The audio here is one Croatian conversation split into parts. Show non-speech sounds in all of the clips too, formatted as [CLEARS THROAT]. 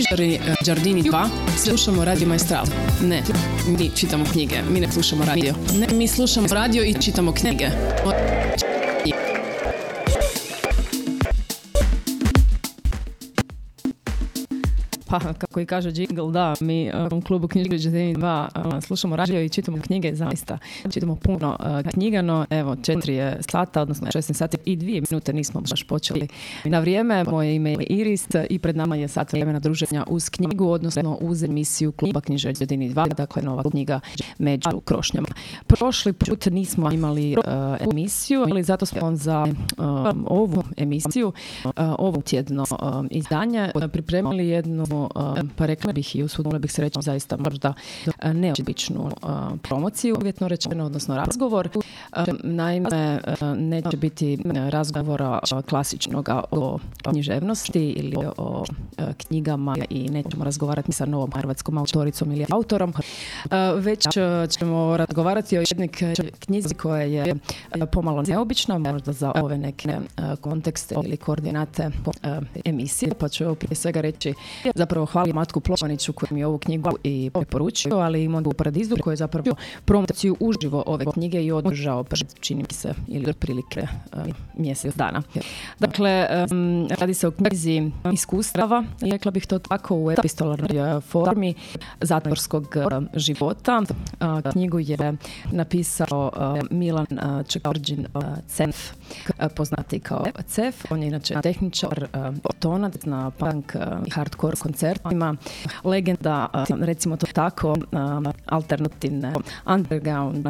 knjižari e, Giardini 2 slušamo Radio Maestral. Ne, mi čitamo knjige, mi ne slušamo radio. Ne, mi slušamo radio i čitamo knjige. Pa, kako i kaže Jingle, da, mi uh, u klubu knjige 2 uh, slušamo radio i čitamo knjige, zaista. Čitamo puno uh, knjiga, no evo, četiri je sata, odnosno 16 sati i dvije minute nismo baš počeli na vrijeme. Moje ime je Iris i pred nama je sat vremena druženja uz knjigu, odnosno uz emisiju kluba jedini 2, dakle nova knjiga među krošnjama. Prošli put nismo imali uh, emisiju, ali zato smo za uh, ovu emisiju, uh, ovu tjedno izdanje pripremili jednu pa rekla bih i usudila bih se reći zaista možda neobičnu promociju, uvjetno rečeno, odnosno razgovor. Naime, neće biti razgovora klasičnog o književnosti ili o knjigama i nećemo razgovarati sa novom hrvatskom autoricom ili autorom, već ćemo razgovarati o jednoj knjizi koja je pomalo neobična, možda za ove neke kontekste ili koordinate emisije, pa ću prije svega reći za zapravo hvali Matku Plovaniću koji mi je ovu knjigu i preporučio, ali i Mondu Paradizu koji je zapravo promociju uživo ove knjige i održao čini mi se ili prilike mjesec dana. Dakle, radi se o knjizi iskustava, rekla bih to tako u epistolarnoj formi zatvorskog života. Knjigu je napisao Milan Čekorđin Cef, poznati kao Cef. On je inače tehničar, tonac na punk i hardcore koncertima, legenda, recimo to tako, alternativne underground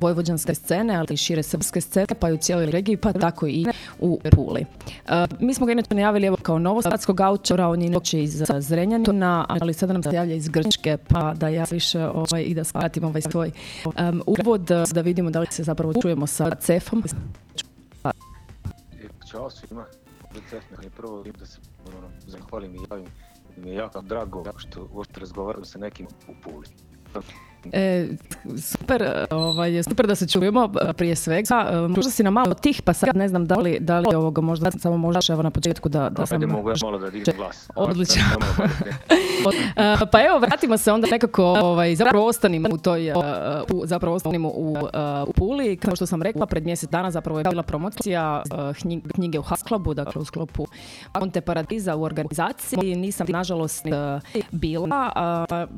vojvođanske scene, ali i šire srpske scene, pa i u cijeloj regiji, pa tako i u Puli. Mi smo ga inače najavili evo kao novosadskog autora, on je inače iz Zrenjanina, ali sada nam se javlja iz Grčke, pa da ja više ovaj, i da shvatim ovaj svoj um, uvod, da vidimo da li se zapravo čujemo sa Cefom. Ćao svima. Prvo da se zahvalim i javim mi je jako drago što uopšte razgovaram sa nekim u Puli. E, super, ovaj, super da se čujemo prije svega. E, možda si nam malo tih, pa sad ne znam da li, da li ovoga možda samo možeš evo na početku da, da sam... mogu ja malo da dignem glas. Odlično. [LAUGHS] E, pa evo, vratimo se onda nekako, ovaj, zapravo ostanimo u toj, e, u, zapravo ostanimo u, u Puli. Kao što sam rekla, pred mjesec dana zapravo je bila promocija knjige u Haklabu, dakle u sklopu Monte Paradiza u organizaciji. Nisam, nažalost, bila,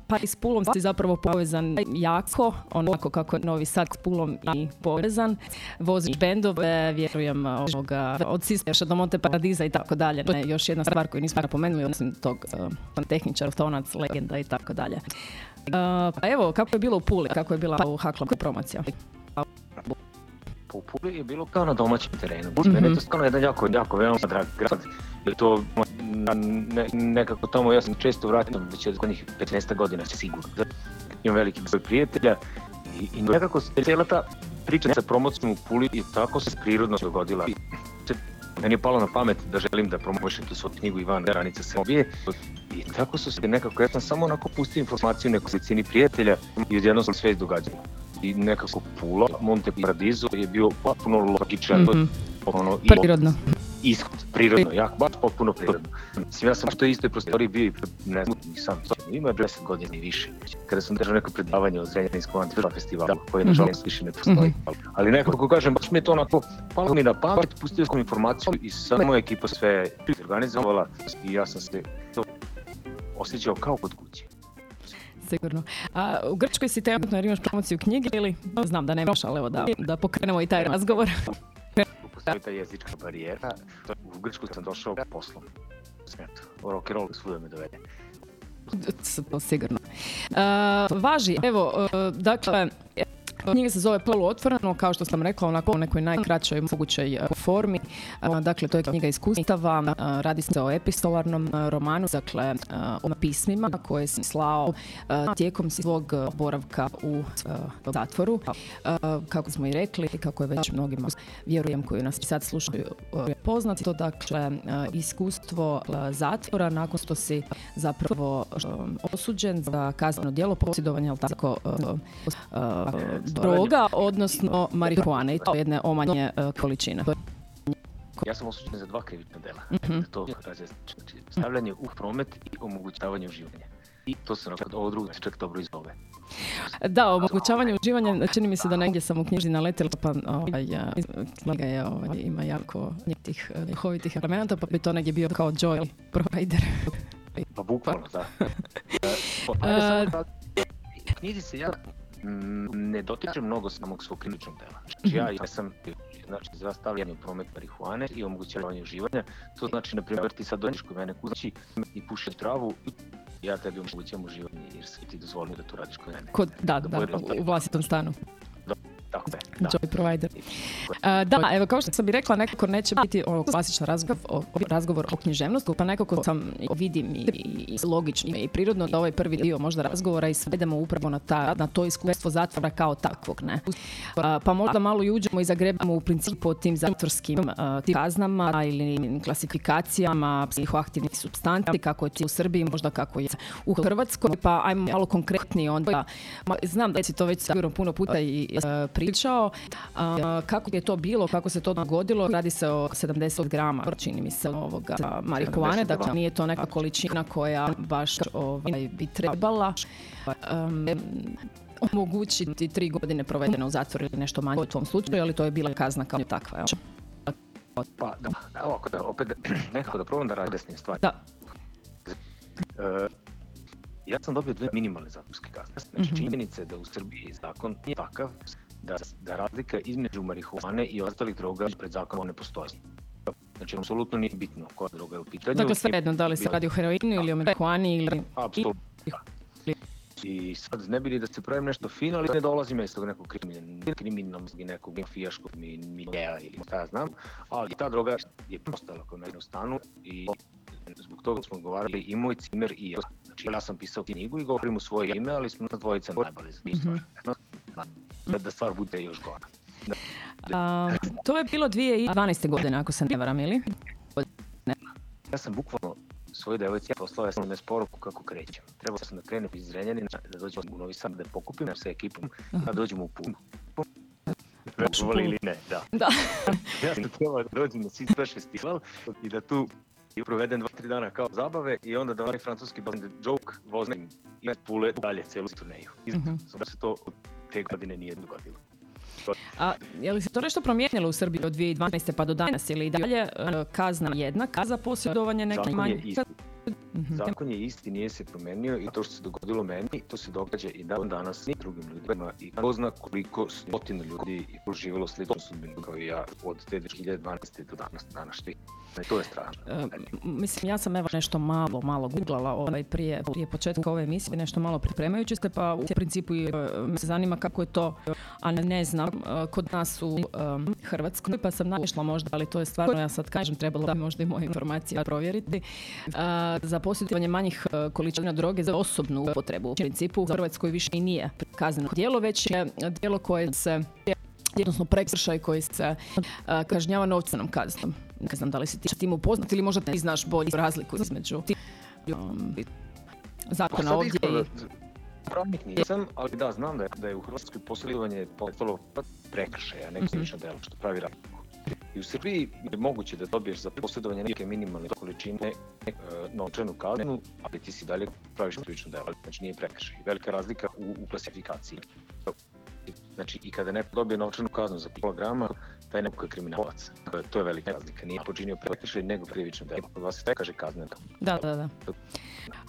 pa i s Pulom si zapravo povezan jako, onako kako je Novi Sad s Pulom i povezan. Voziš bendove, vjerujem ovoga, od Sisteša do Monte Paradiza i tako dalje. Ne, još jedna stvar koju nismo napomenuli, osim tog uh, tehničar, tonac, legenda i tako dalje. Uh, pa evo, kako je bilo u Puli, kako je bila u Haklom promocija? u Puli je bilo kao na domaćem terenu. Mm-hmm. Mene je to stvarno jedan jako, jako veoma drag grad. Je to ne, nekako tamo, ja sam često vratio, već od njih 15 godina sigurno imam veliki broj prijatelja i, i nekako se cijela ta priča sa promocijom u Puli i tako se prirodno dogodila. I, meni je palo na pamet da želim da promovišem tu svoju knjigu Ivan Granica Srbije i tako su se nekako, ja sam samo onako pustio informaciju nekoj slicini prijatelja i odjedno sam sve događalo. I nekako Pula, Monte Paradiso je bio potpuno logičan, mm-hmm. ono, prirodno ishod, prirodno, jako, baš potpuno prirodno. Mislim, ja sam što istoj prostoriji bio i ne znam, nisam, ima je 10 godina i više. Kada sam držao neko predavanje o Zrenjaninskom antifestivalu festivalu, koji nažalost mhm. više ne postoji. Mhm. Ali nekako kažem, baš mi je to onako palo mi na pamet, pustio sam informaciju i sad moja ekipa sve organizovala i ja sam se to osjećao kao kod kuće. Sigurno. A u Grčkoj si trenutno jer imaš promociju knjige ili znam da nemaš, ali evo da, da pokrenemo i taj razgovor postoji ta jezička barijera. U Grčku sam došao poslom. Eto, rock and roll svuda me dovede. To sigurno. Uh, važi, evo, uh, dakle, Knjiga se zove Polu otvoreno, kao što sam rekla, onako u nekoj najkraćoj mogućoj e, formi. E, dakle, to je knjiga iskustava, e, radi se o epistolarnom romanu, dakle, o pismima koje si slao tijekom svog boravka u zatvoru. Kako smo i rekli, kako je već mnogima, vjerujem, koji nas sad slušaju poznati, to dakle, iskustvo zatvora nakon što si zapravo osuđen za kazneno djelo posjedovanja, ali tako, droga, odnosno marihuane i to jedne omanje uh, količine. Ja sam osuđen za dva krivična dela. Mm-hmm. To znači stavljanje u promet i omogućavanje uživanja. I to se nakon ovo drugo čak dobro izove. Da, omogućavanje uživanja, čini mi se da negdje sam u knjiži naletila, pa ovaj, knjiga je, ovaj, ima jako tih hovitih elementa, pa bi to negdje bio kao joy provider. Pa bukvalno, da. U knjizi se ja ne dotičem mnogo samog svog kliničnog dela. Znači ja jesam znači za stavljanje promet marihuane i omogućavanje uživanja. To znači, na primjer, ti sad dođeš kod mene kući i pušeš travu, ja tebi omogućavam uživanje jer se ti dozvolio da to radiš kod mene. Kod, da, da, da, u vlastitom stanu. Tako je, da. Joy provider. Uh, da, evo kao što sam bi rekla, nekako neće biti ono klasičan razgovor o, razgovor o književnosti, pa nekako sam vidim i, i, logično i prirodno da ovaj prvi dio možda razgovora i svedemo upravo na, ta, na to iskustvo zatvora kao takvog. Ne? Uh, pa možda malo i uđemo i zagrebamo u principu o tim zatvorskim uh, kaznama ili klasifikacijama psihoaktivnih substanci, kako je u Srbiji, možda kako je u Hrvatskoj, pa ajmo malo konkretnije onda. Znam da si to već sigurno puno puta i pričao. kako je to bilo, kako se to dogodilo? Radi se o 70 grama, čini mi se, ovoga marihuane, dakle nije to neka količina koja baš ovaj, bi trebala um, omogućiti tri godine provedene u zatvoru ili nešto manje u tom slučaju, ali to je bila kazna kao takva. Pa da, ovako da, opet [CLEARS THROAT] nekako da probam da radim stvari. Da. E, ja sam dobio dve minimalne zatvorske kazne. Znači mm činjenice da u Srbiji zakon nije takav da, da razlika između marihuane i ostalih droga pred zakonom ne postoji. Znači, apsolutno nije bitno koja droga je u pitanju. Dakle, sve jedno, da li se radi o heroinu ili o marihuani ili... Apsolutno. I sad ne bili da se pravim nešto fino, ali ne dolazim iz tog nekog kriminalnog i nekog mafijaškog miljeja ili šta ja znam, ali ta droga je postala kod mene u stanu i zbog toga smo govarali i moj cimer i ja. Znači ja sam pisao knjigu i govorim u svoje ime, ali smo na dvojica najbolji za mm-hmm da stvar bude još gora. A, to je bilo 2012. godine, ako se ne varam, ili? Ne. Ja sam bukvalno svoju devojci poslao ja sam ne poruku kako krećem. Trebao sam da krenem iz Zrenjanina, da dođem u Novi Sad, da pokupim sa ekipom, da dođem u Punu. Verovali ili ne, da. da. [LAUGHS] ja sam trebao da dođem na Seed Splash festival i da tu i proveden dva, tri dana kao zabave i onda da onaj francuski band Joke vozim i pule dalje celu turneju. I mm -hmm. se to te godine nije dogodilo. A je li se to nešto promijenilo u Srbiji od 2012. pa do danas ili i dalje e, kazna jedna, kaza posjedovanje neke manje? Mhm. Zakon je isti, nije se promenio i to što se dogodilo meni, to se događa i dan danas i drugim ljudima i ko zna koliko stotina ljudi je poživjelo sličnu sudbinu kao i ja od te 2012. do danas današnje. E, to je strašno. E, mislim, ja sam evo nešto malo, malo googlala ovaj prije, prije početka ove emisije, nešto malo pripremajući se, pa u principu e, me se zanima kako je to, a ne znam, e, kod nas u Hrvatskoj, pa sam naišla možda, ali to je stvarno, ja sad kažem, trebalo da možda i moje informacije provjeriti, za posjedovanje manjih količina droge za osobnu upotrebu. U principu u Hrvatskoj više i nije kazneno djelo, već je djelo koje se odnosno prekršaj koji se kažnjava novčanom kaznom. Ne znam da li si ti tim upoznat ili možda ti znaš bolju razliku između um, zakona ovdje i... Pravnik nisam, ali da, znam da je, da je u Hrvatskoj posjedovanje postalo prekršaja, neka mm-hmm. delo što pravi razliku. I u Srbiji je moguće da dobiješ za posjedovanje neke minimalne količine e, novčanu kaznu, ali ti si dalje praviš krivično delo, znači nije prekršaj. Velika razlika u, u klasifikaciji. Znači, i kada neko dobije novčanu kaznu za kilograma, taj neko je kriminalac. To je velika razlika. Nije počinio prekršaj nego krivično delo. Kod vas se kaže kazneno. Da, da, da.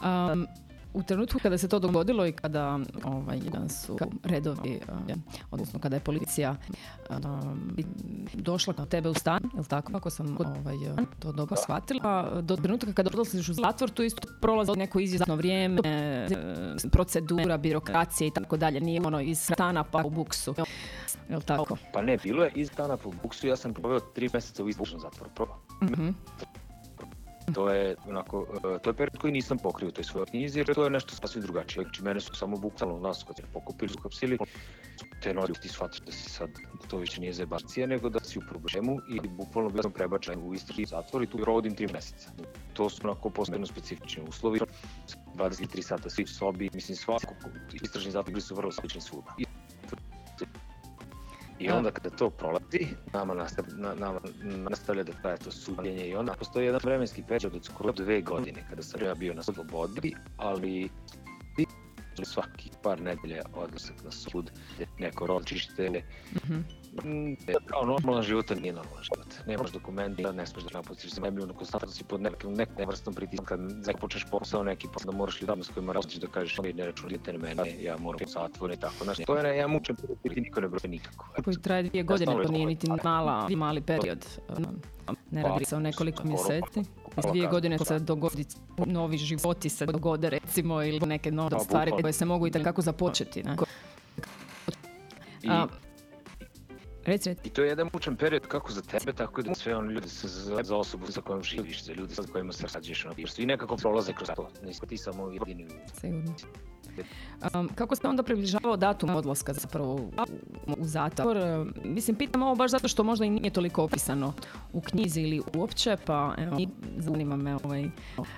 Um, u trenutku kada se to dogodilo i kada ovaj, su redovi, uh, odnosno kada je policija uh, došla na tebe u stan, jel tako, ako sam ovaj, to dobro shvatila, do trenutka kada odlaziš u zatvor, tu isto prolazi neko izvjesno vrijeme, procedura, birokracije i tako dalje, nije ono iz stana pa u buksu, jel tako? Pa ne, bilo je iz stana pa u buksu, ja sam proveo tri mjeseca u izvučnom zatvoru, mm to je, onako, e, to je period koji nisam pokrio u toj svojoj knjizi, jer to je nešto sasvim drugačije. Znači, mene su samo bukvalno nas kad se pokupili, uhapsili, te noći ti shvatiš da si sad, to više nije zebacija, nego da si u problemu i bukvalno bio sam prebačen u istražni zatvor i tu rodim tri meseca. To su onako posebno specifični uslovi, 23 sata svi u sobi, mislim svako, istražni zatvori su vrlo slični svuda. I onda kada to prolazi, nama nastavlja, na, nama nastavlja da traje to suđenje i onda postoji jedan vremenski period od skoro dve godine kada sam ja bio na slobodi, ali svaki par nedelja odlazak na sud, neko ročište, mm -hmm. kao normalan život, nije normalan život. Nemaš dokumenti, ne smeš da napustiš zemlju, no konstantno si pod nekim, nekim vrstom pritiskom, kad neko počneš posao, neki posao da moraš ljudima s kojima različiš da kažeš, ovi ne računite na mene, ja moram u zatvor i tako, znaš, to je ne, ja mučem, ti niko ne broje nikako. Koji traje dvije godine, to nije niti mala, mali period, ne radi se o nekoliko mjeseci. Dvije godine se dogodi novi životi se dogode recimo ili neke nove stvari koje se mogu i tako započeti. Ne? A, Reci, reci. I to je jedan mučan period kako za tebe, tako i za sve one ljudi, za, za osobu sa kojom živiš, za ljudi sa kojima se rađeš. Jer svi nekako prolaze kroz to, nisi ti samo jedini. Sigurno. Um, kako se onda približavao datum odlaska zapravo u, u zatvor? Mislim, pitam ovo baš zato što možda i nije toliko opisano u knjizi ili uopće, pa evo, zanima me, ovaj,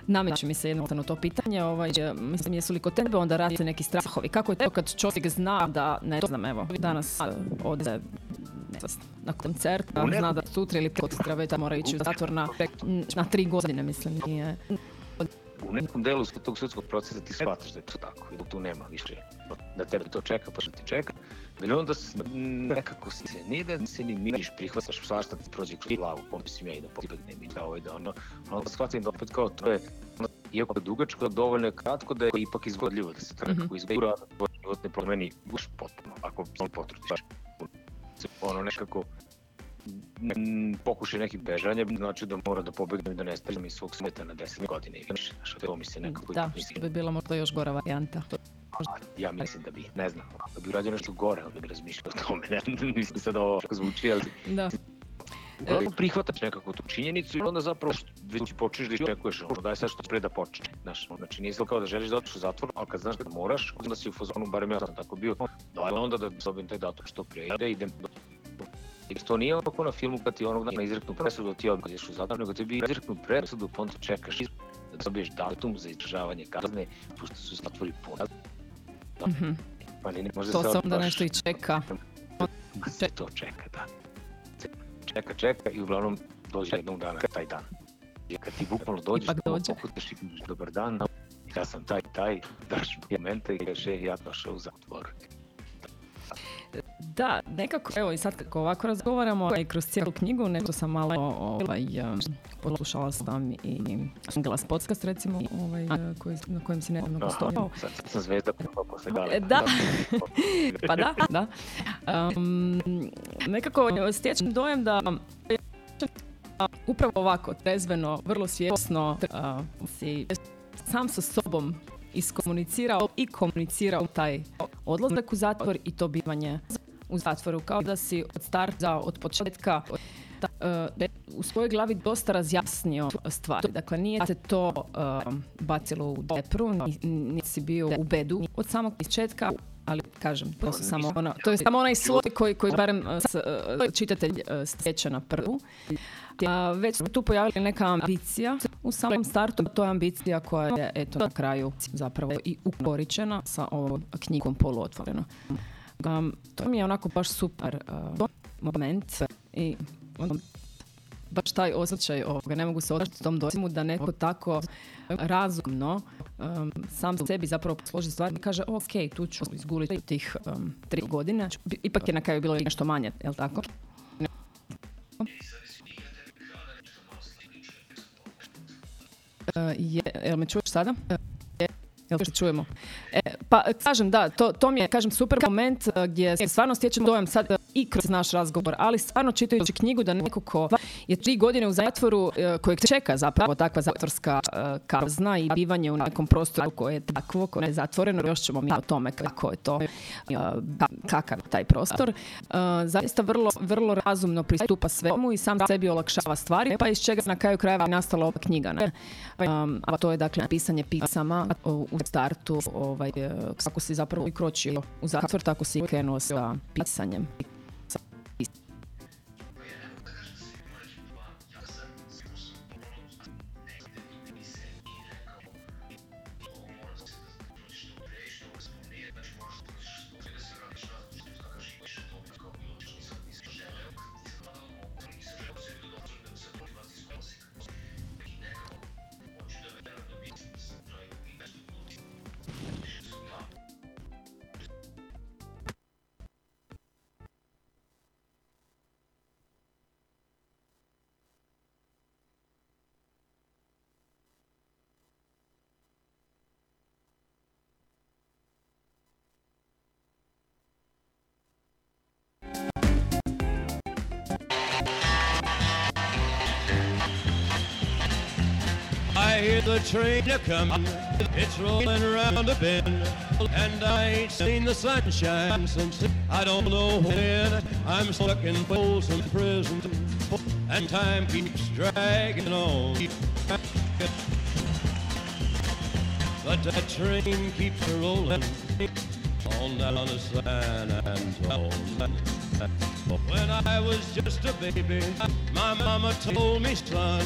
nameće mi se jednostavno to pitanje, ovaj, mislim, jesu li kod tebe onda radite neki strahovi? Kako je to kad čovjek zna da, ne znam, evo, danas ode na koncert, zna da sutra ili put treba mora ići u zatvor na, na tri godine, mislim, nije u nekom delu tog sudskog procesa ti shvataš da je to tako i da tu nema više da tebe to čeka pa što ti čeka ali onda nekako se nije da se ni miriš prihvataš svašta ti prođe kroz glavu pomislim ja i da pobegnem i da ovo i da ono onda shvatim da opet kao to je iako je dugačko, dovoljno je kratko da je ipak izvodljivo, da se to nekako mhm. izbura, da tvoj život ne promeni baš potpuno, ako se potrudiš. Ono nekako, pokušaj nekih bežanja, znači da mora da pobegnem i da nestajem iz svog sveta na 10 godine. Znaš, to mi se nekako... Da, što bi bila možda još gora varijanta. Ja mislim da bi, ne znam, da bi uradio nešto gore, onda bi razmišljao o tome, [LAUGHS] ne, mislim sad ovo zvuči, ali... Da. E, prihvataš nekako tu činjenicu i onda zapravo već počneš da iščekuješ, ono, daj sad što pre da počne. Znaš, znači nije kao da želiš da otiš u zatvor, ali kad znaš da moraš, onda si u fazonu, barem ja sam tako bio, daj onda da dobim taj datum što pre, da idem Jer to nije ovako na filmu kad ti onog dana izreknu presudu, ti ideš u zatvor, nego ti bi izreknu presudu, pa onda čekaš da dobiješ datum za izdržavanje kazne, pošto su zatvori puna. Da. Mm -hmm. Pa ne, može to se onda nešto i čeka. Se to čeka, da. Čeka, čeka i uglavnom dođe jednog dana taj dan. Kad ti bukvalno dođeš, pokutaš i dobar dan, ja sam taj, taj, daš mi mente i kaže, ja došao u zatvor. Da, nekako, evo i sad kako ovako razgovaramo i kroz cijelu knjigu, nešto sam malo ovaj, poslušala sam i glas podcast recimo, ovaj, koji, na kojem si nedavno gostovao. Sad sam zvezda posle gale. Da, [LAUGHS] pa da, da. Um, nekako stječem dojem da upravo ovako, trezveno, vrlo svjesno uh, si sam sa sobom iskomunicirao i komunicirao taj odlazak u zatvor i to bivanje u zatvoru. Kao da si od starta, od početka da, u svojoj glavi dosta razjasnio stvari. Dakle, nije se to uh, bacilo u depru, nisi si bio u bedu od samog početka, ali kažem, to, su samo ono, to je samo onaj sloj koji, koji barem uh, uh, čitatelj uh, stječe na prvu. Već tu pojavila neka ambicija u samom startu, to je ambicija koja je eto na kraju zapravo i ukoričena sa ovom knjigom poluotvoreno. Um, to mi je onako baš super uh, moment i on, baš taj osjećaj ovoga, ne mogu se održati tom dojmu da neko tako razumno um, sam sebi zapravo posloži stvari i kaže ok, tu ću izguliti tih um, tri godine. Ipak je na kraju bilo nešto manje, jel tako? Je, jel me čuješ sada? Jel se čujemo? E, pa kažem da, to, to mi je kažem super moment e, gdje se stvarno stječem dojam sad e, i kroz naš razgovor, ali stvarno čitajući knjigu da neko ko je tri godine u zatvoru e, kojeg čeka zapravo takva zatvorska kazna i bivanje u nekom prostoru koje je takvo, koje je zatvoreno, još ćemo mi o tome kako je to, kakav taj prostor. Zaista vrlo, vrlo razumno pristupa svemu i sam sebi olakšava stvari, pa iz čega na kraju krajeva nastala ova knjiga. Ne? A to je dakle pisanje pisama u startu ovaj, e, kako si zapravo i kročio u zatvor, tako si krenuo sa pisanjem. The train a coming, it's rolling around a bend, and I ain't seen the sunshine since I don't know when. I'm stuck in Folsom Prison, and time keeps dragging on. But that train keeps rolling on down to San Antonio. When I was just a baby, my mama told me, son,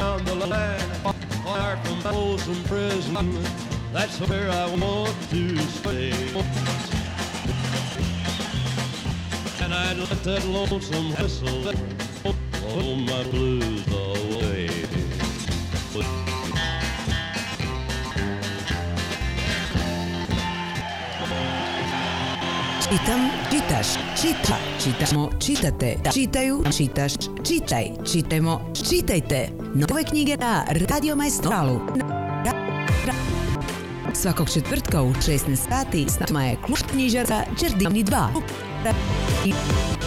Down the line, far from Folsom Prison. That's where I want to stay. And I'd let that lonesome whistle blow my blues away. Čitam, čitaš, čita, čitamo, čitate, čitaju, čitaš, čitaj, čitamo, čitajte. Nove knjige na Radio Majstoralu. Svakog četvrtka u 16 sati s nama je klub knjižara Čerdivni 2.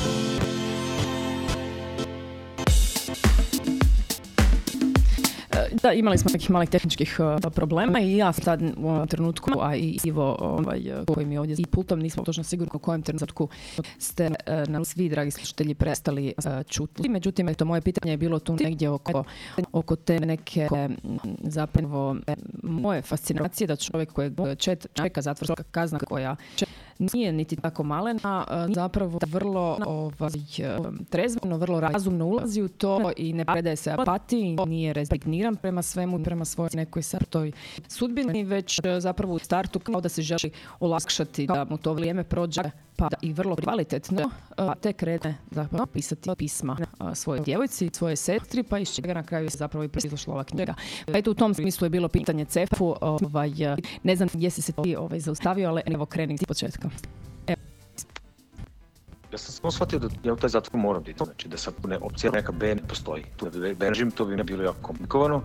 Da, imali smo nekih malih tehničkih uh, problema i ja sad u ovom trenutku, a i Ivo ovaj, uh, koji mi je ovdje i pultom, nismo točno sigurni u kojem trenutku ste uh, nam svi, dragi slušatelji, prestali uh, čuti. Međutim, eto, moje pitanje je bilo tu negdje oko, oko te neke zapravo e, moje fascinacije da čovjek kojeg čeka zatvorska kazna koja nije niti tako malena, uh, zapravo vrlo ovaj, trezveno, vrlo razumno ulazi u to i ne predaje se apatiji, nije rezigniran prema svemu, prema svojoj nekoj toj sudbini, već uh, zapravo u startu kao da se želi olakšati da mu to vrijeme prođe pa i vrlo kvalitetno te krene zapravo pisati pisma svojoj djevojci, svojoj sestri, pa iz čega na kraju se zapravo i proizašla ova knjiga. Pa eto u tom smislu je bilo pitanje Cefu, ovaj, ne znam jesi se ti ovaj, zaustavio, ali evo kreni iz početka. Ja sam samo shvatio da ja u taj zatvor moram biti, znači da sad ne, opcija neka B ne postoji. Tu ne bežim, to bi ne bilo jako komplikovano.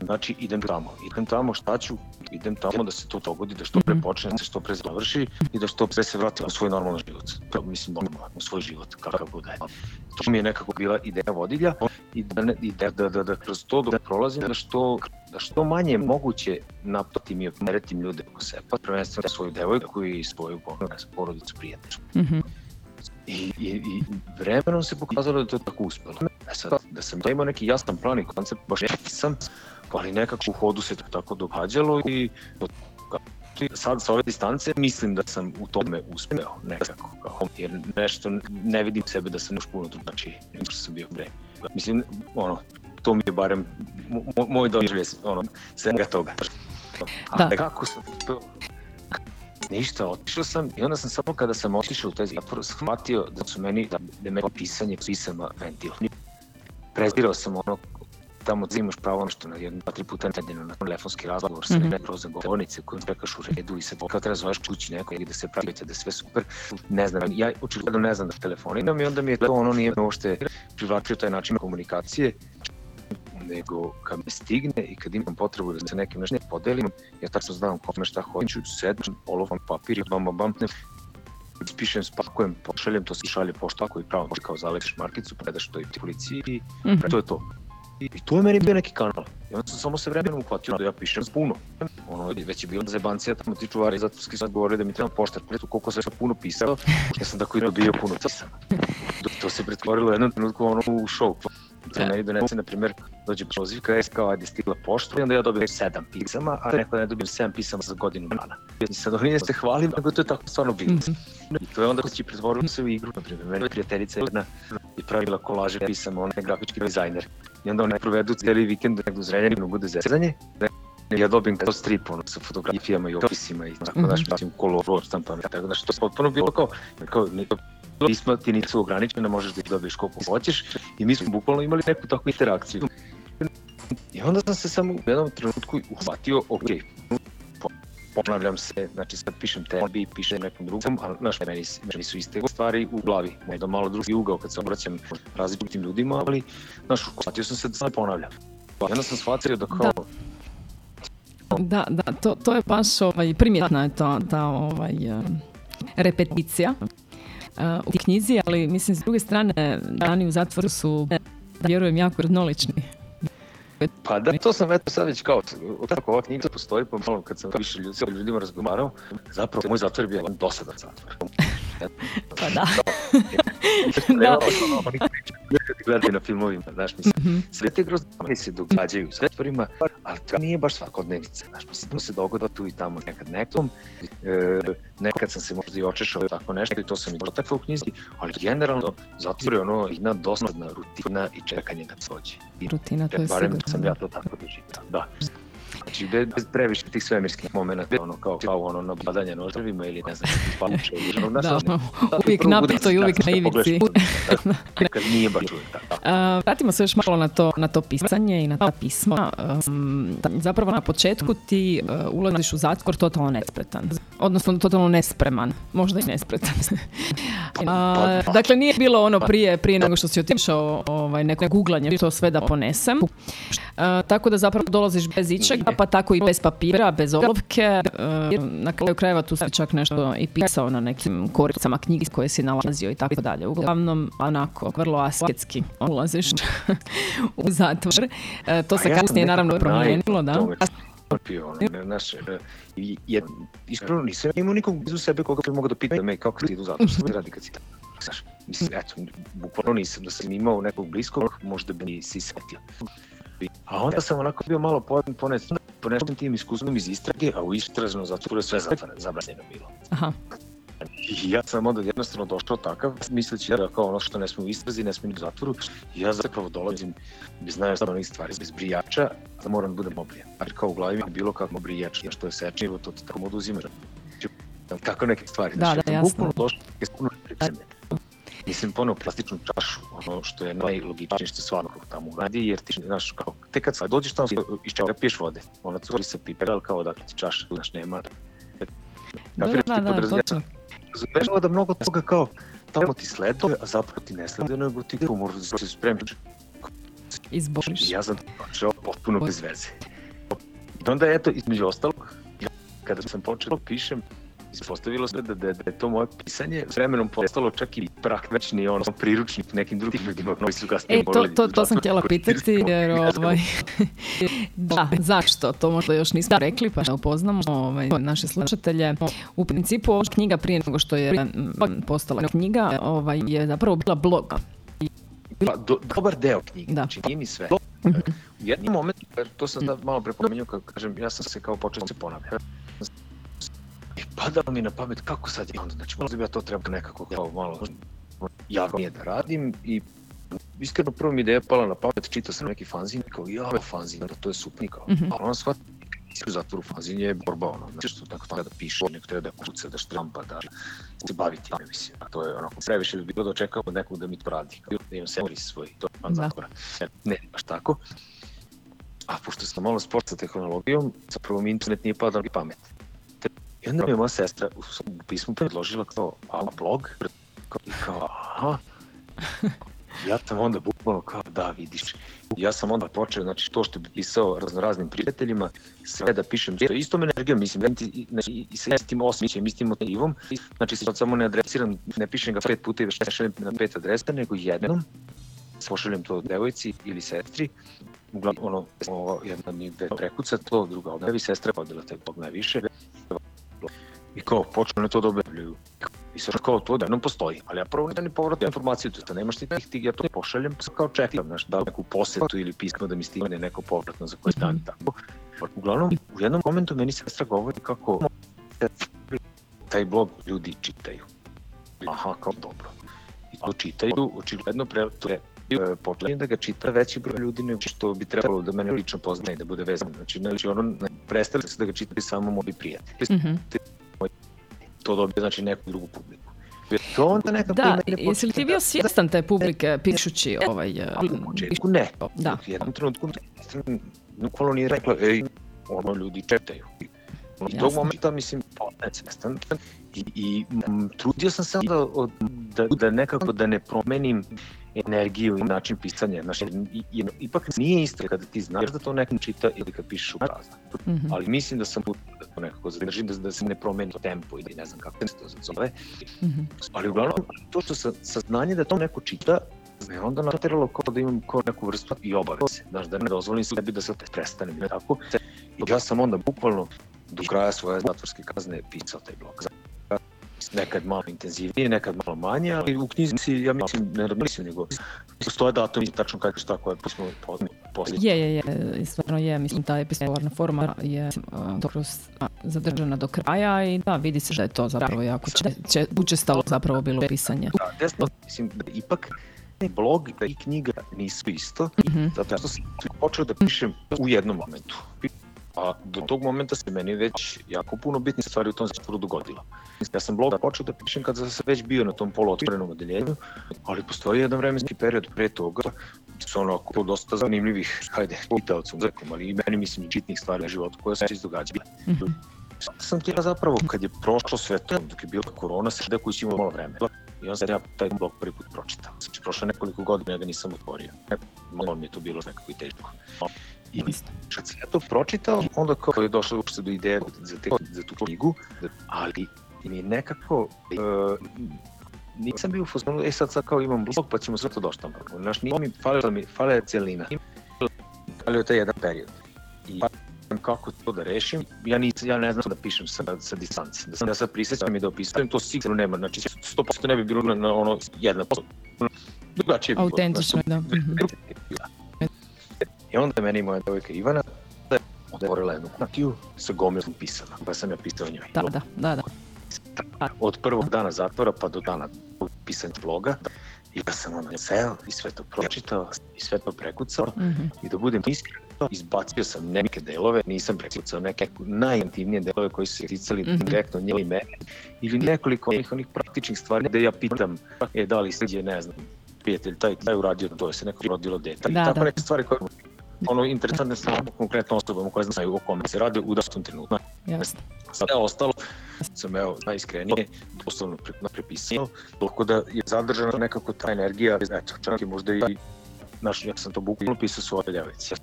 Znači idem tamo, idem tamo šta ću, idem tamo da se to dogodi, da što pre počne, da se što pre završi i da što pre se vrati u svoj normalan život. To, mislim, normalan, u svoj život, kakav god da je. To mi je nekako bila ideja vodilja i da, ne, i da, da, da, da kroz to dok prolazim, da što, da što manje moguće naplatim i opmeretim ljude oko sebe, pa prvenstveno svoju devojku i svoju porodicu prijatelju. Mhm. I, i, I vremenom se pokazalo da to tako uspelo. E sad, da sam da imao neki jasan plan i koncept, baš nisam, ali nekako u hodu se to tako događalo i sad sa ove distance mislim da sam u tome uspeo nekako, kao, jer nešto ne vidim sebe da sam još puno drugačiji nego što sam bio pre. Mislim, ono, to mi je barem mo, moj doživlje, ono, svega toga. A Da. kako sam to Ništa, otišao sam i onda sam samo kada sam otišao u taj zatvor shvatio da su meni, da, da meni pisanje pisama ventil. Prezirao sam ono tamo ti imaš pravo nešto na jednu, dva, tri puta nedeljno na telefonski razgovor sa mm -hmm. govornice koju čekaš u redu i se kao treba zoveš kući neko i da se pravite da je sve super. Ne znam, ja očigledno ne znam da telefoniram i onda mi je to ono nije me uopšte privlačio taj način komunikacije nego kad me stigne i kad imam potrebu da se nekim nešto ne podelim, ja tačno znam kome šta hoću, sedam, olovan papir i bam, bam, bam, ne, ispišem, spakujem, pošaljem, to se šalje pošta ako i pravo kao zalepiš markicu, predaš to i policiji i Mhm. to je to. I, I to je meni bio neki kanal. I onda sam samo se vremenom uhvatio da ja pišem puno. Ono, već je bilo zebancija, tamo ti čuvari zatvorski sad govorili da mi treba poštar, pretu koliko sam puno pisao, ja sam tako i dobio puno pisama. [LAUGHS] Dok to se pretvorilo jednom trenutku ono u show. Da meni donese, na primjer, dođe prozivka, es kao, ajde stigla pošta, i onda ja dobijem sedam pisama, a neko da ne dobijem sedam pisama za godinu dana. I sad ovo nije se hvalim, nego to je tako stvarno bilo. Mhm. I to je onda će pretvorilo se u igru, na primjer, meni prijateljica jedna je pravila kolaže pisama, ona je grafički dizajner. I onda one provedu cijeli vikend negdje u Zrenjaninu, bude zezanje. Ja dobijem kao strip ono, sa fotografijama i opisima i tako Mhm. da što im kolor štampam, tako da što je potpuno bilo kao, kao neko pisma ti nisu ograničene, možeš da ih dobiješ koliko hoćeš i mi smo bukvalno imali neku takvu interakciju. I onda sam se samo u jednom trenutku uhvatio, ok, po- ponavljam se, znači sad pišem tebi, pišem nekom drugom, ali znaš, meni, meni su iste stvari u glavi, možda malo drugi ugao kad se obraćam različitim ljudima, ali znaš, uhvatio sam se da sam ponavljam. I onda sam shvatio da kao, Da, da, to, to je baš ovaj, primjetna je ta, ta ovaj, eh, repeticija u knjizi, ali mislim s druge strane dani u zatvoru su, eh, vjerujem, jako raznolični. Pa da, to sam eto sad već kao, kako ova knjiga postoji, pa malo kad sam više ljudima razgovarao, zapravo moj zatvor je bio dosadan zatvor. Pa da. da. [LAUGHS] Oni kad gledaju na filmovima, znaš, mislim, Mhm. sve te grozne se događaju u zatvorima, ali to nije baš svakodnevica, znaš, mislim, to se dogoda tu i tamo nekad nekom, e, nekad sam se možda i očešao i tako nešto i to sam i dotakao u knjizi, ali generalno zatvor je ono jedna dosadna rutina i čekanje se dođe. Rutina, to je barem sigurno. sam ja to tako doživio, da. Znači, bez, previše tih svemirskih momenta, ono kao, kao ono nabadanje noževima ili ne znam, paluča ili ono, Da, ono, da, uvijek napeto i uvijek na kad ivici. Nekad nije baš uvijek tako. A, vratimo se još malo na to, na to pisanje i na ta pisma. Um, zapravo na početku ti uh, ulaziš u zatvor totalno nespretan. Odnosno totalno nespreman. Možda i nespretan. [LAUGHS] A, dakle, nije bilo ono prije, prije nego što si otišao ovaj, neko googlanje, to sve da ponesem. A, tako da zapravo dolaziš bez ičega, pa tako i bez papira, bez olovke. Na kraju krajeva tu si čak nešto i pisao na nekim koricama knjigi koje si nalazio i tako dalje. Uglavnom, onako, vrlo asketski ulaziš u zatvor. E, to se kasnije naravno promijenilo, da. tome Pio, ne, znaš, e, i- je, iskreno nisam imao nikog blizu sebe koga bi mogao da pita me kako ti idu zato što se radi kad si tamo. Znaš, mislim, eto, bukvalno nisam, da sam imao nekog bliskog, možda bi mi se i setio. A onda sam onako bio malo po, pones, ponešen tim iskustvom iz istrage, a u istražnom zatvoru je sve zabranjeno bilo. Aha. I ja sam onda jednostavno došao takav, misleći da kao ono što ne sme u istrazi, ne ni u zatvoru. Ja zapravo dolazim bez onih stvari, bez brijača, da moram da budem obrijan. Ali kao u glavi mi je bilo kako brijač, ja što je sečnivo, to ti tako oduzimaš. Znači, Tako neke stvari. Da, Znači, da, ja sam jasno. Bukvalno došao pripreme. Mislim, poneo plastičnu čašu, ono što je najlogičnije što svakako tamo uradi, jer ti, znaš, kao, tek kad sad dođeš tamo, iz čega piješ vode, ona curi se pipera, ali kao dakle ti čaša, znaš, nema. Da, da, da, podrazumijeva- točno. Razumeš da mnogo toga kao tamo ti sleduje, a zapravo ti ne sleduje, nego ti da se spremiš. Izboriš. I ja sam počeo potpuno bez veze. I onda eto, između ostalog, kada sam počeo da pišem, ispostavilo se da, da, da je to moje pisanje s vremenom postalo čak i praktični ono priručnik nekim drugim ljudima koji su kasnije E, to, to, da to sam htjela pitati, [LAUGHS] jer ovaj, [LAUGHS] da, zašto? To možda još nismo rekli, pa da upoznamo ovaj, naše slušatelje. U principu, ova knjiga prije nego što je postala knjiga, ovaj, je zapravo bila blog. Pa, do, dobar deo knjige, Da. znači nije mi sve. U jednom momentu, jer to sam sad malo prepomenuo, kako kažem, ja sam se kao počeo da se ponavljam. I padalo mi na pamet kako sad je onda, znači možda bi ja to trebao nekako kao malo javnije da radim i iskreno prvo mi ideja pala na pamet, čitao sam neki fanzin, kao ja, fanzin, da to je supni kao, Mhm. a on shvati u zatvoru fanzin je borba ono, znači što tako treba da piše, neko treba da kuca, da štrampa, da se bavi time, mislim, a to je onako previše bi bilo da očekao od nekog da mi to radi, kao da imam servis svoj, to je van Da. zatvora, ne, baš tako. a pošto sam malo sport sa tehnologijom, zapravo mi internet nije padao ni pamet. I onda mi je moja sestra u svom pismu predložila kao, a blog? I kao, aha. Ja sam onda bukvalno kao, da, vidiš. Ja sam onda počeo, znači, to što bi pisao raznoraznim prijateljima, sve da pišem isto, istom energijom, mislim, ja ti, znači, i sa istim osmićem, istim motivom, znači, sad samo ne adresiram, ne pišem ga pet puta i već ne šaljem na pet adresa, nego jednom, pošaljem to devojci ili sestri, uglavnom ono, ovo, jedna mi prekuca to, druga objavi, sestra vodila taj blog najviše, i kao počnu na to da objavljuju. I sad kao to da jednom postoji, ali ja prvo da ne povratnu informaciju, to nemaš ti tih, ja to pošaljem kao čekam, znaš, da neku posetu ili pismo da mi stigne neko povratno za koji dan tako. Uglavnom, u jednom momentu meni sestra govori kako taj blog ljudi čitaju. Aha, kao dobro. I to čitaju, očigledno pre, to je počinje da ga čita veći broj ljudi nego što bi trebalo da mene lično poznaje i da bude vezan. Znači, znači ono, prestali se da ga čitaju samo moji prijatelji. Mm -hmm to dobije znači neku drugu publiku. To onda nekako da, jesi li ti bio svjestan te publike pišući ovaj... U početku ne. Da. U jednom trenutku bukvalno nije rekla, ej, ono ljudi četaju. U tog momenta, mislim, ne svestan. I, i m, trudio sam se da, da, da nekako da ne promenim energiju i način pisanja. Znaš, i, i, ipak nije isto kada ti znaš da to nekom čita ili kad pišeš u prazno. Mm -hmm. Ali mislim da sam to nekako zadržim, da, da se ne promeni tempo ili ne znam kako se to zove. Mm -hmm. Ali uglavnom, to što sa, saznanje da to neko čita, me onda nateralo kao da imam kao neku vrstu i obaveze. Znaš, da ne dozvolim sebi da se prestanem. Ne tako? I ja sam onda bukvalno do kraja svoje zatvorske kazne pisao taj blog nekad malo intenzivnije, nekad malo manje, ali u knjizi si, ja mislim, ne mislim, nego postoje datum i tačno kako šta koje smo poslije. Je, je, je, stvarno je, mislim, ta epistolarna forma je dobro zadržana do kraja i da, vidi se da je to zapravo jako če, če, učestalo zapravo bilo pisanje. Da, desno, mislim, da ipak blog i knjiga nisu isto, mm -hmm. zato što sam počeo da pišem u jednom momentu. A do tog momenta se meni već jako puno bitni stvari u tom zatvoru dogodilo. Ja sam blog počeo da pišem kad sam već bio na tom poluotvorenom odeljenju, ali postoji jedan vremenski period pre toga, su onako dosta zanimljivih, hajde, pitavcom, zekom, ali i meni mislim i čitnih stvari na životu koje se izdogađaju. Mm -hmm. sam tijela zapravo, kad je prošlo sve to, dok je bila korona, sreda koji si imao malo vremena. I onda sam ja taj blog prvi put pročitao. Znači, prošlo nekoliko godina ja ga nisam otvorio. Malo mi je to bilo nekako i teško. I kad sam ja to pročitao, onda kao je došlo uopšte do ideje za, te, za tu knjigu, ali mi nekako uh, nisam bio u fazonu, e sad, sad kao imam blog pa ćemo sve to doštampati. Znaš, nije mi falila mi, falila je celina. Falio je taj jedan period. I kako to da rešim, ja, nis, ja ne znam da pišem sa, sa distance. Da sam ja sad prisećam i da opisujem, to sigurno nema, znači 100% ne bi bilo na, ono 1%. Drugačije bi bilo. Autentično, da. Mhm. I onda meni moja devojka Ivana otvorila jednu kutiju sa gomilom pisana, pa sam ja pisao njoj. Da, da, da, da. Od prvog dana zatvora pa do dana pisanja bloga, i ja sam ono seo i sve to pročitao i sve to prekucao -hmm. i da budem iskren, izbacio sam neke delove, nisam prekucao neke najintimnije delove koji su se ticali mm -hmm. direktno nje i mene ili nekoliko onih, onih praktičnih stvari da ja pitam e, da li je, ne znam, prijatelj taj, taj uradio to, je se neko rodilo dete. I tako da. neke stvari koje ono interesantne sa konkretno osobama koje znaju o kome se radi u dastom trenutku. Jasno. Sve ostalo sam evo najiskrenije doslovno pre, prepisao, toliko da je zadržana nekako ta energija, eto, čak i možda i, znaš, ja sam to bukvalno pisao svoje ljavice.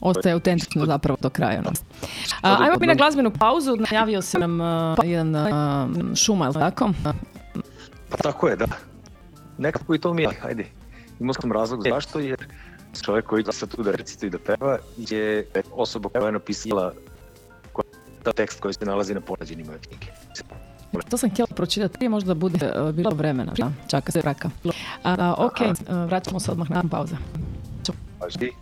Ostaje autentično zapravo do kraja. No. A, ajmo mi na glazbenu pauzu, najavio si nam uh, jedan uh, šuma, ili tako? Pa tako je, da. Nekako i to mi je, hajde. Imao sam razlog zašto, jer čovjek koji glasa tu da recituje i da peva je osoba koja je napisala ta tekst koji se nalazi na ponađenima moje knjige. To sam htjela pročitati, prije možda bude uh, bilo vremena, da? čaka se raka. A, a, ok, uh, vraćamo se odmah na pauza. Paži.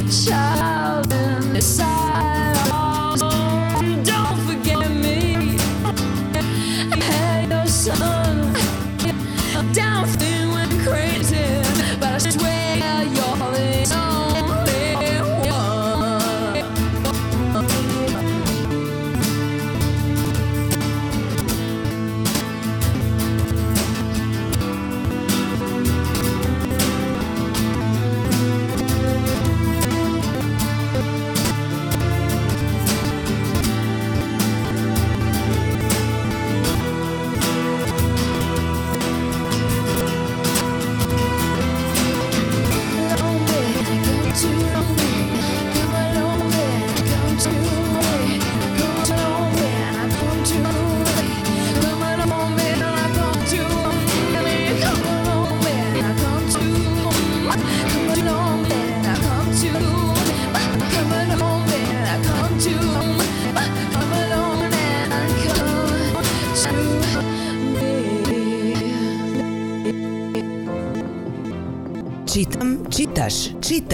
child.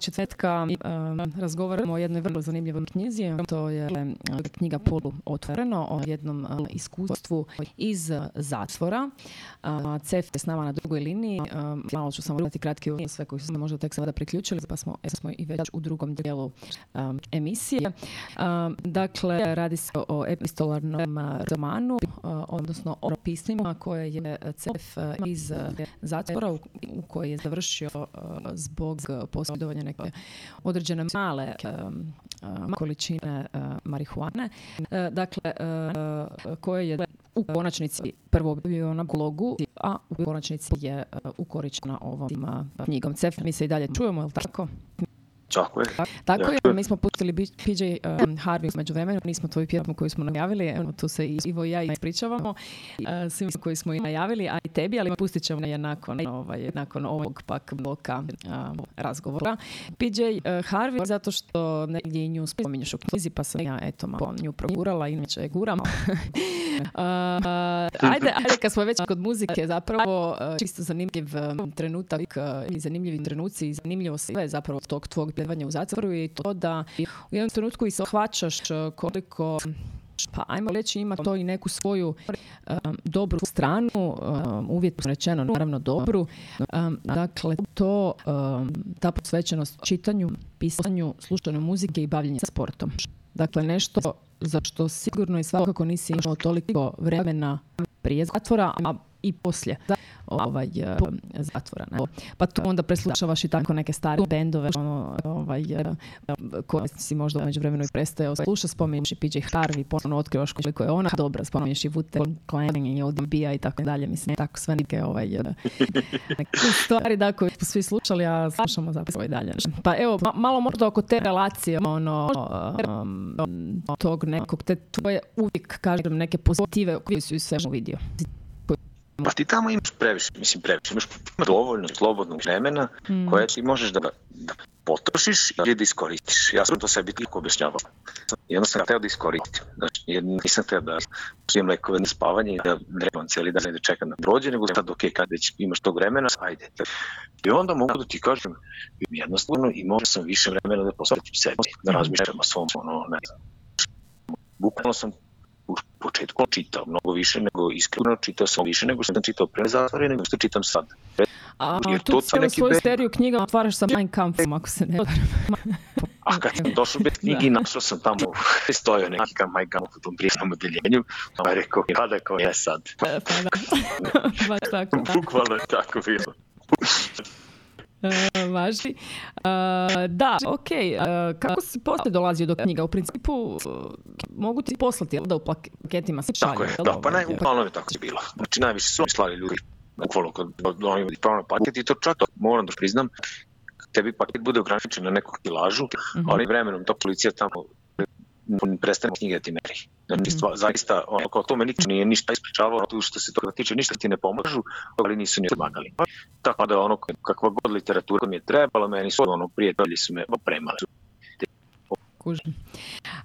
ovog četvrtka e, razgovaramo o jednoj vrlo zanimljivoj knjizi. To je e, knjiga Polu otvoreno o jednom e, iskustvu iz zatvora. A, CEF je s nama na drugoj liniji. E, malo ću samo dati kratki za sve koji su se možda tek sada priključili, pa smo, smo i već u drugom dijelu emisije. Dakle, radi se o epistolarnom romanu, odnosno o pismima koje je CEF iz zatvora u, koji je završio zbog posjedovanja neke određene male e, e, količine e, marihuane. E, Dakle, e, koje je u konačnici prvo bio na blogu, a u konačnici je e, ukoričena ovom e, knjigom. CEF, mi se i dalje čujemo, je li tako? Tako je. Tako je, mi smo pustili PJ um, Harvey među vremenu, nismo tvoju pjesmu koju smo najavili, evo tu se i Ivo i ja ispričavamo, uh, svima koji smo i najavili, a i tebi, ali pustit ćemo je nakon, ovaj, nakon ovog pak bloka um, razgovora. PJ uh, Harvey, zato što negdje i nju spominješ u knjizi, pa sam ja eto malo nju progurala, inače je guram. Uh, [LAUGHS] ajde, ajde, kad smo već kod muzike, zapravo čisto zanimljiv trenutak i zanimljivi trenuci i zanimljivo sve zapravo tog tvog pjevanja u zatvoru i to da u jednom trenutku i shvaćaš uh, koliko pa ajmo reći ima to i neku svoju um, dobru stranu, um, uvjetno rečeno naravno dobru. Um, dakle, to, ta posvećenost čitanju, pisanju, slušanju muzike i bavljenju sportom. Dakle, nešto za što sigurno i svakako nisi imao toliko vremena prije zatvora, a i poslije ovaj, zatvora. Ne? Pa tu onda preslušavaš i tako neke stare bendove ono, ovaj, eh, koje si možda među vremenu i prestajao sluša, spominješ i PJ Harvey, ponovno otkrivaš koliko je ona dobra, spominješ i Wu-Tang i ODB-a i tako dalje, mislim, tako sve neke, ovaj, eh, neke stvari da koje svi slušali, a slušamo zapravo i dalje. Pa evo, ma- malo možda oko te relacije, ono, um, tog nekog, te tvoje uvijek, kažem, neke pozitive koje si u svemu vidio. Pa ti tamo imaš previše, mislim previše, imaš dovoljno slobodnog vremena koje ti možeš da, da potrošiš ili da iskoristiš. Ja sam to sebi tako objašnjavao. Jednostavno sam hteo da iskoristim. Znači, jer nisam hteo da pijem lekove na spavanje i da drebam cijeli dan i da čekam da prođe, nego sad, ok, kad već imaš tog vremena, ajde. I onda mogu da ti kažem, jednostavno imao sam više vremena da posvetim sebi, da razmišljam o svom, ono, ne znam. Bukvalno sam u početku čitao mnogo više nego iskreno čitao sam više nego što sam čitao pre zatvore nego što čitam sad. A Jer tu to cijelu neki svoju be- seriju knjiga otvaraš sa Mein Kampfom, ako se ne. A kad sam došao bez knjigi našao sam tamo [LAUGHS] stojao neki kam majkam u tom prijemnom odeljenju, pa je rekao, ja da kao je sad. E, Pa [LAUGHS] [LAUGHS] baš tako. Bukvalno je tako bilo. E, važi. E, da, ok. E, kako si poslije dolazio do knjiga? U principu mogu ti poslati jel da u paketima se šalje. Tako je, da, pa ovaj, ne, uglavnom je tako bilo. Znači najviše su slali ljudi, bukvalno kad oni pravo na paket i to čak, moram da priznam, tebi paket bude ograničen na neku kilažu, ali vremenom ta policija tamo prestane knjige da ti meri. Znači, Mhm. stva- zaista, ono, kao to me nikad nije ništa ispričavalo, tu što se toga tiče, ništa ti ne pomažu, ali nisu ni pomagali. Tako da, ono, kakva god literatura mi je trebala, meni su, ono, prijatelji su me opremali. Kužim.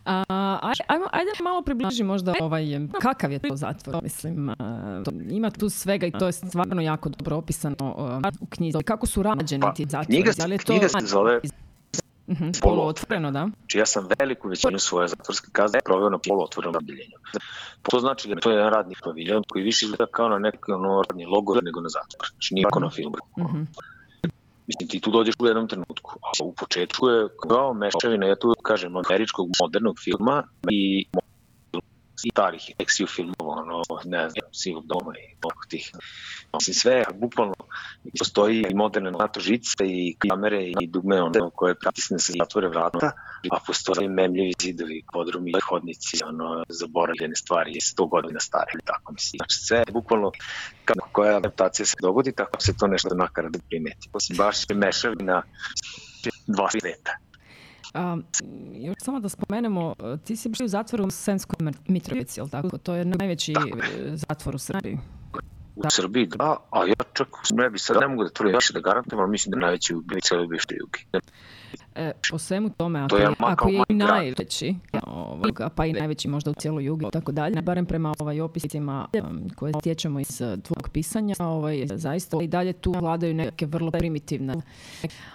A, aj- ajmo, ajde malo približi možda ovaj, kakav je to zatvor, mislim, to- ima tu svega i to je stvarno jako dobro opisano u knjizi. Kako su rađeni Pa, ti zatvori? knjiga, Da li je to knjiga se zove Mhm, poluotvoreno, da? Znači ja sam veliku većinu svoje zatvorske kazne proveo na poluotvorenom odeljenju. To znači da to je jedan radni paviljon koji više izgleda kao na neki ono radni logor nego na zatvor. Znači nije na filmu. Mhm. Mislim, ti tu dođeš u jednom trenutku, a u početku je kao mešavina, ja tu kažem, američkog modernog filma i starih eksiju filmova, ono, ne znam, Sivog doma i tih. Mislim, sve, bukvalno, postoji i moderne NATO žice i kamere i dugme, ono, koje pritisne se zatvore vrata, a postoje memljivi zidovi, podrumi, hodnici, ono, zaboravljene stvari, 100 godina stare, ili tako mislim. Znači, sve, bukvalno, kako koja adaptacija se dogodi, tako se to nešto nakarado primeti. Mislim, baš je mešavina dva sveta. A, još samo da spomenemo, ti si bio u zatvoru u Senskoj Mitrovici, jel tako? To je najveći e, zatvor u Srbiji. U Srbiji, da, a ja čak ne bi sad, ne mogu da tvrdim više da garantujem, ali mislim da je najveći u cijeloj bivšoj jugi. E, po svemu tome, ako To je ako je i najveći, ovaj, pa i najveći možda u cijeloj jugi, i tako dalje, barem prema ovaj opisima um, koje stječemo iz uh, tvojeg pisanja, ovaj, zaista i dalje tu vladaju neke vrlo primitivne,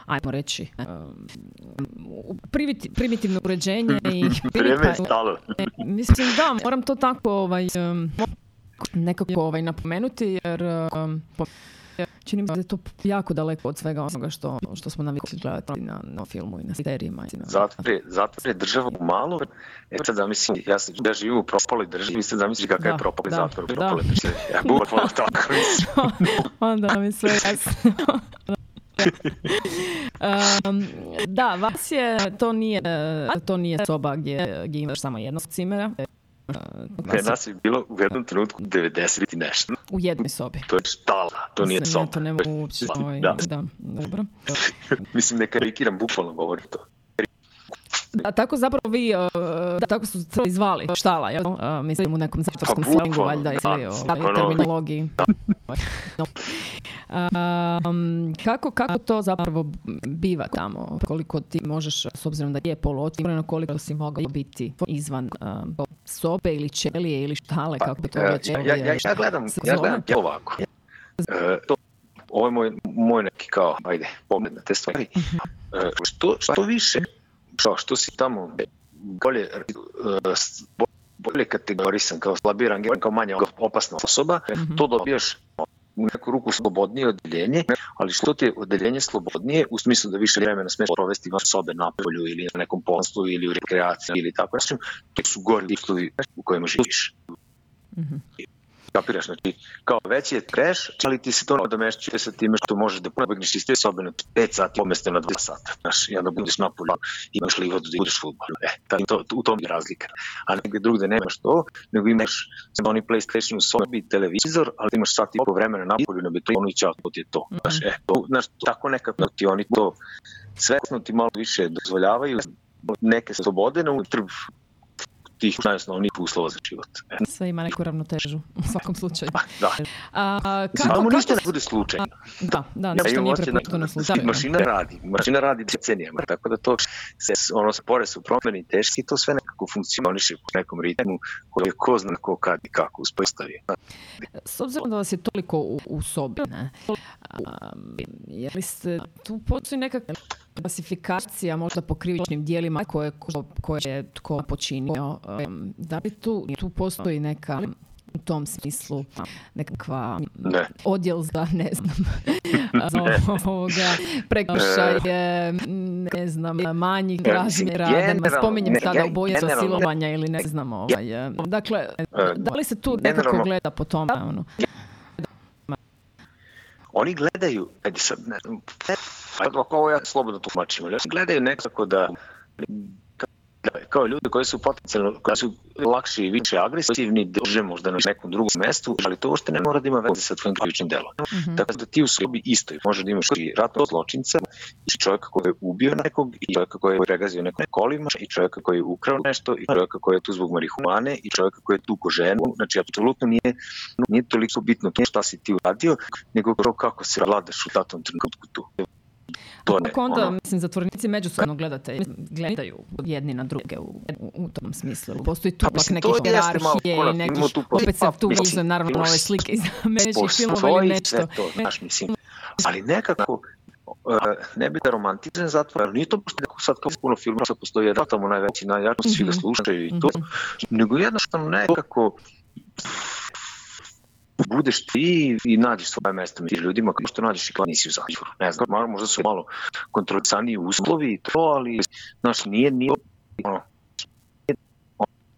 ajmo reći, um, primiti- primitivno uređenje i [LAUGHS] Vrijeme je stalo. [LAUGHS] Mislim da, moram to tako ovaj, um, nekako ovaj, napomenuti jer um, čini mi se da je to jako daleko od svega onoga što, što smo navikli gledati na, na filmu i na serijima. i na- Zatvor je, zatvor je država malo. E sad zamisli, ja, sam, ja živim u propaloj državi, vi sad zamisli kakav Da, je propali da, zatvor u da. propaloj državi. Ja, [LAUGHS] bukvalno tako. [LAUGHS] Onda mi sve jasno. [LAUGHS] Um, da, vas je, to nije, to nije soba gdje, gdje imaš samo jednog cimera. Je nas je bilo u jednom trenutku 90 i nešto. u jednoj sobi. To je štala, to nije Mislim, ja soba. to ne mogu uopće. Ovaj, Da. da, dobro. [LAUGHS] Mislim, ne karikiram, bukvalno govorim to. Da, tako zapravo vi, uh, da, tako su se zvali, štala, jel? Uh, mislim u nekom zatvorskom Pa, slangu, valjda, da, ili ovaj, terminologiji. No. Um, kako, kako to zapravo biva tamo? Koliko ti možeš, s obzirom da je poluotvoreno, koliko si mogao biti izvan um, sobe ili ćelije ili štale, kako to E, već ja, ja, ja, ja gledam, ja gledam to ovako. E, to, ovo je moj, moj neki kao, ajde, pogled na te stvari. E, što, što više, što, što si tamo bolje, e, bo- bolje kategorisan, kao slabije rangiran, kao manje opasna osoba, to dobijaš u neku ruku slobodnije odeljenje, ali što ti je odeljenje slobodnije u smislu da više vremena smeš provesti van sobe na polju ili na nekom poslu ili u rekreaciji ili tako. Nešto, to su gori uslovi u kojima živiš. Kapiraš, znači, kao veći je kreš, ali ti se to nadomešćuje sa time što možeš da pobegneš iz te sobe na 5 sati umjesto na 2 sata. Znaš, i onda budeš na polju, imaš livadu da budeš futbol. E, ta, to, u tom je razlika. A negdje drugde nemaš to, nego imaš samo oni PlayStation u sobi televizor, ali imaš sat i po vremena na polju na betonu i čao, to ti je to. Znaš, e, to, znaš, tako nekako ti oni to svesno ti malo više dozvoljavaju neke slobode na utrb tih najosnovnijih uslova za život. E, Sve ima neku ravnotežu, u svakom slučaju. da. A, kako, tamo ništa ne bude slučajno. da, da, Ja ništa imam nije prepušteno da slučaju. Mašina radi, mašina radi decenijama, tako da to se, ono, spore su promjeni teški, to sve nekako funkcioniše po nekom ritmu koji je ko zna ko kad i kako uspostavio. S obzirom da vas je toliko u, u sobi, ne? Je li ste, tu postoji neka klasifikacija možda po krivičnim dijelima koje, ko- koje je tko počinio. Um, da li tu, tu postoji neka u tom smislu nekakva Ne. odjel za, ne znam, [LAUGHS] za ovoga, prekršaje, ne znam, manjih mislim, razmjera, da ne spominjem ne, sada generalno- silovanja ili ne znam, ovaj, e, dakle, E, da li se tu nekako gleda po tome, ono? Oni gledaju, ajde sad, ne ovo ja slobodno tumačim, gledaju nekako da, kao ljudi koji su potencijalno, koji su lakši i više agresivni, drže možda na nekom drugom mestu, ali to uopšte ne mora da ima veze sa tvojim krivičnim delom. Tako da ti u sebi isto može da imaš i ratnog zločinca, i čovjeka koji je ubio nekog, i čovjeka koji je pregazio nekog kolima, i čovjeka koji je ukrao nešto, i čovjeka koji je tu zbog marihuane, i čovjeka koji je tuko ženu. Znači, apsolutno nije, nije toliko bitno to šta si ti uradio, nego kako se vladaš u datom trenutku tu. To ne, Kako onda, ono, mislim, zatvorenici međusobno gledate, gledaju jedni na druge u, u, u tom smislu. Postoji tu Pa, pak neke hierarhije i tu- opet se tu Mislim, uzme naravno ove slike iz [LAUGHS] američkih filmova ili nešto. to, znaš, mislim, ali nekako, uh, ne bi da romantizen zatvor, ali nije to pošto sad kao puno filmova, sad postoji jedan tamo najveći, najjači, svi ga slušaju i to, nego jednostavno nekako budeš ti i nađeš svoje mesto među ljudima kao što nađeš i kad nisi u zatvoru. Ne znam, malo- možda su malo kontrolisaniji uslovi i to, ali znaš, nije, nije ono,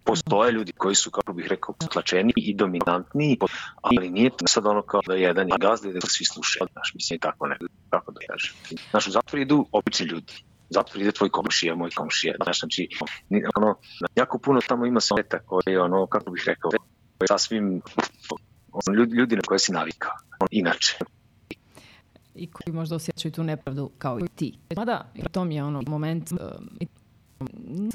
postoje ljudi koji su, kako bih rekao, tlačeni i dominantni, ali nije to sad ono kao da jedan je gazda i da svi slušaju, znaš, mislim, tako ne, kako da kažem. Znaš, u zatvor idu obični ljudi, zatvor ide tvoj komšija, moj komšija, znaš, znači, ono, jako puno tamo ima sveta koji, ono, kako bih rekao, sasvim, ljudi, ljudi na koje si navikao, inače. i koji možda osjećaju tu nepravdu kao i ti. Mada, i to mi je ono moment, um, i-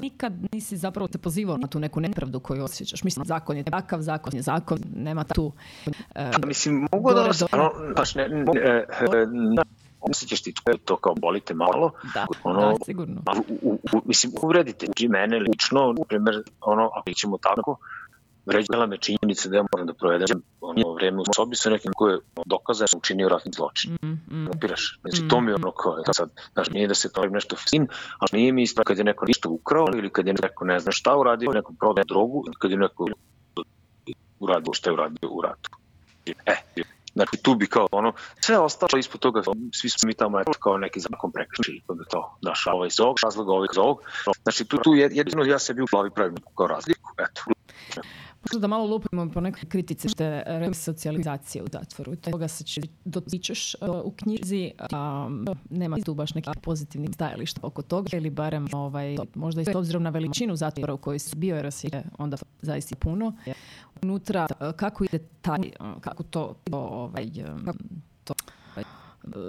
nikad nisi zapravo se pozivao na tu neku nepravdu koju osjećaš. Mislim, zakon je takav, zakon je zakon, nema tu... um, Pa, mislim, mogu da stvarno, znaš, ne, ne, e, e, ne, osjećaš ti to, kao bolite malo, da, ono, da, sigurno. U, u, u, mislim, uvredite mene lično, na primjer, ono, ako ćemo tako, vređala me činjenica da ja moram da provedem ono vreme u sobi sa nekim ko je da je učinio ratni zločin. Mm, mm. Upiraš. Znači, to mi je ono kao, sad, znaš, nije da se to nešto fin, ali nije mi isto kad je neko ništa ukrao ili kad je neko ne zna šta uradio, neko prodaje drogu, kad je neko uradio šta je uradio u ratu. E, Znači tu bi kao ono, sve ostalo ispod toga, svi smo mi tamo eto, kao neki zakon prekršili, pa bi to daš ovaj iz ovog razloga, ovaj iz ovog. Znači tu, tu je- jedino ja sebi u glavi pravim kao razliku, eto. Da malo lupimo po nekoj kritici što je resocijalizacija u zatvoru. Toga se će dotičeš uh, u knjizi, a nema tu baš nekih pozitivnih stajališta oko toga ili barem ovaj, možda i s obzirom na veličinu zatvora u kojoj si bio jer si je onda zaista puno. Unutra uh, kako ide taj, uh, kako to, to, ovaj, to uh,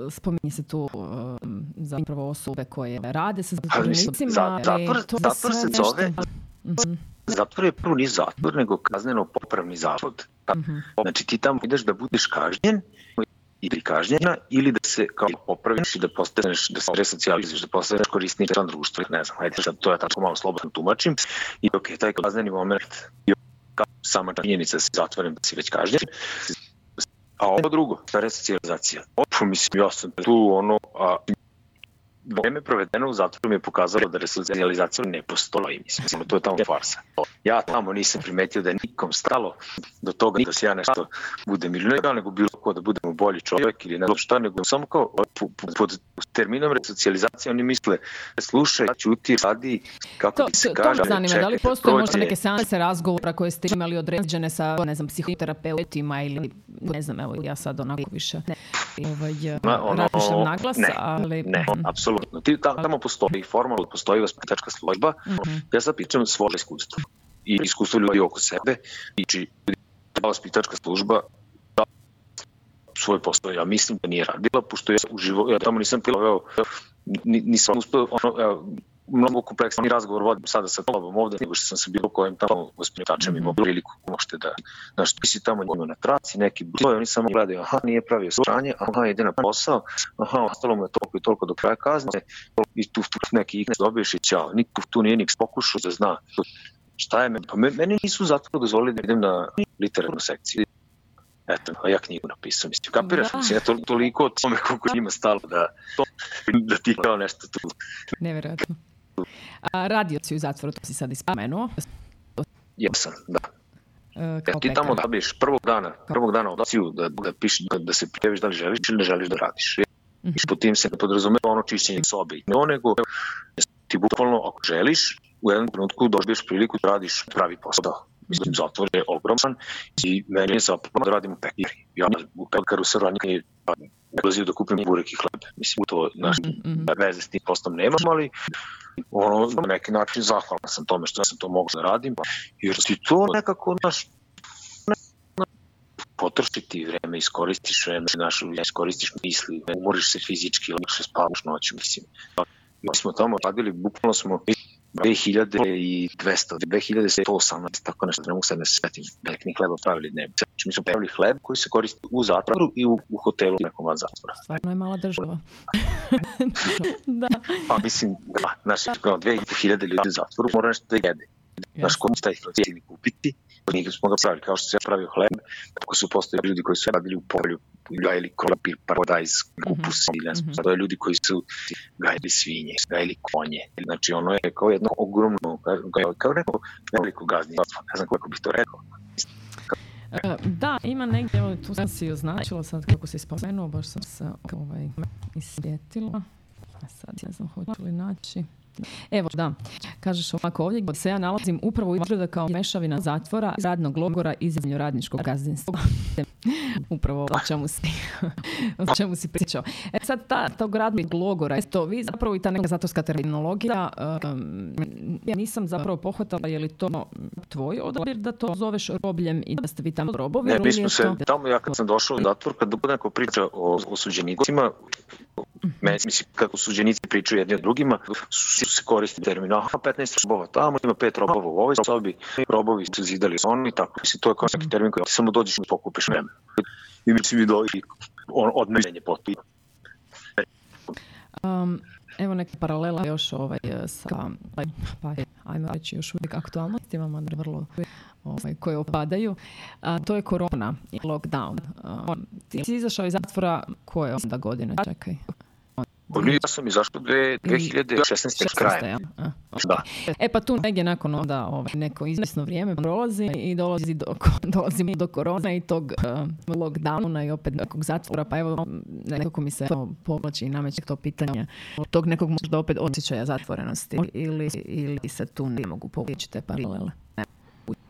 spominje se tu um, zapravo osobe koje rade sa Ali mislim, zatvorenicima. za- ali zatvor- zatvor se nešto- Mhm. Zatvor je prvo nije zatvor, nego kazneno popravni zavod. Mhm. Znači ti tamo ideš da budeš kažnjen ili kažnjena ili da se kao popraviš i da postaneš, da se resocijalizuješ, da postaneš korisni član društva, ne znam, ajde sad to ja tako malo slobodno tumačim i ok, taj kazneni moment je kao sama činjenica da si zatvoren, da si već kažnjen, a ovo drugo, ta resocijalizacija. Opu, mislim, ja sam tu ono, a, vreme provedeno u zatvoru mi je pokazalo da resocijalizacija ne postoji, mislim, to je tamo farsa. Ja tamo nisam primetio da je nikom stalo do toga da se ja nešto budem ili ne, nego bilo ko da budemo bolji čovjek ili ne znam šta, nego samo kao po- po- pod terminom resocijalizacije oni misle slušaj, ćuti, radi, kako To, ti se to, to kaže, me zanima, da li čekaj, postoje možda neke seanse razgovora koje ste imali određene sa, ne znam, psihoterapeutima ili, ne znam, evo, ja sad onako više ne, ovaj, Ma, ono, razmišljam naglas, ne, ali... Ne, Mhm. Apsolutno. Ti, ta- tamo postoji formalno, postoji vaspitačka služba. Mhm. Ja sad pričam svoje iskustvo i iskustvo ljudi oko sebe. I či ta vaspitačka služba da svoj posao, ja mislim da nije radila, pošto ja uživo, ja tamo nisam proveo, ni- nisam uspeo, ono, mnogo kompleksni razgovor vodim sada sa tobom ovde, nego što sam sa bilo kojim tamo vaspitačem imao priliku možete da, znaš, ti si tamo njima na traci, neki broj, oni samo gledaju, aha, nije pravio sranje, aha, ide na posao, aha, ostalo mu je toliko i toliko do kraja kazne, i tu, tu neki iknes dobiješ i ćao, niko tu nije niks pokušao da zna šta je meni, pa me- meni nisu zato dozvolili da idem na literarnu sekciju. Eto, a ja knjigu napisao, mislim, kapiraš, Da. mislim, ja to, toliko o tome koliko njima stalo da, da ti kao nešto tu Nevjerojatno. A radio si u zatvoru, to si sad ispomenuo. jesam, da. e, kao ti tamo dobiješ prvog dana, prvog dana odaciju da, da, piši, da, se prijaviš da li želiš ili ne želiš da radiš. Mhm. I po tim se ne podrazumeva ono čišćenje sobe i ne nego ti bukvalno ako želiš u jednom trenutku dobiješ priliku da radiš pravi posao. Mislim, zatvor je ogroman i meni je zapravo da radim u pekari. Ja u pekaru sam ranije ulazio da kupim burek i hleb. Mislim, to naš Mhm, mhm. veze s tim poslom nemam, ali ono, na neki način zahvalan sam tome što sam to mogao da radim, jer si to nekako, naš, potrošiti vreme, iskoristiš vreme, naš, iskoristiš misli, umoriš se fizički, lakše spavaš noću, mislim. Mi smo tamo radili, bukvalno smo 2200, 2118, tako nešto, ne mogu se ne setim, bekni hleba pravili dnevno. Znači, mi smo pravili hleb koji se koristi u zatvoru i u, u hotelu nekom van zatvora. Stvarno je mala država. [LAUGHS] da. Pa mislim, da, znaš, kao 2000 ljudi u zatvoru mora nešto da jede. Znaš, ko će taj cijeli kupiti, njih smo ga pravili, kao što se ja pravio hleb, tako su postoji ljudi koji su radili u polju, gajili krompir, paradajz, kupus, ili ne znam, to je ljudi koji su gajili svinje, gajili konje. Znači, ono je kao jedno ogromno, kao, kao neko veliko gazdinstvo, ne znam kako bih to rekao. E, Da, ima negdje, evo tu sam si označila sad kako si spomenuo, baš sam se ovaj, isjetila. A sad ne znam hoću li naći. Evo, da, kažeš ovako, ovdje gdje se ja nalazim upravo izgleda kao mešavina zatvora, radnog logora i radničkog gazdinstva. [LAUGHS] upravo o čemu si, [LAUGHS] o čemu si pričao. E sad, ta, tog radnog logora, je to vi zapravo i ta neka zatvorska terminologija, um, ja nisam zapravo pohvatala je li to tvoj odabir da to zoveš robljem i da ste vi tamo robovi Ne, mi smo se, to... tamo ja kad sam došao u zatvor, kad bude neko priča o osuđenicima, meni mislim kako osuđenici pričaju jedni o drugima, su se koristi termin, aha, 15 robova tamo, ima pet robova u ovoj sobi, robovi su zidali oni, tako, mislim, to je kao neki termin koji samo dođeš i pokupiš vreme. I mislim, i dođi, on, odmeljenje potpuno. Um, evo neka paralela još ovaj, sa, pa, ajmo reći još uvijek aktualnostima, vrlo ovaj, koje opadaju. A, to je korona i lockdown. A, ti si izašao iz zatvora koje onda godine, čekaj? Ja sam dve- 2016. kraja. jel? A, ok. Da. E pa tu negdje nakon onda ovaj, neko izvjesno vrijeme prolazi i dolazi do, [LAUGHS] dolazimo do korona i tog uh, lockdowna i opet nekog zatvora, pa evo nekako mi se to povlači i nameće to pitanje tog nekog možda opet osjećaja zatvorenosti ili, ili se tu ne mogu povući te paralele.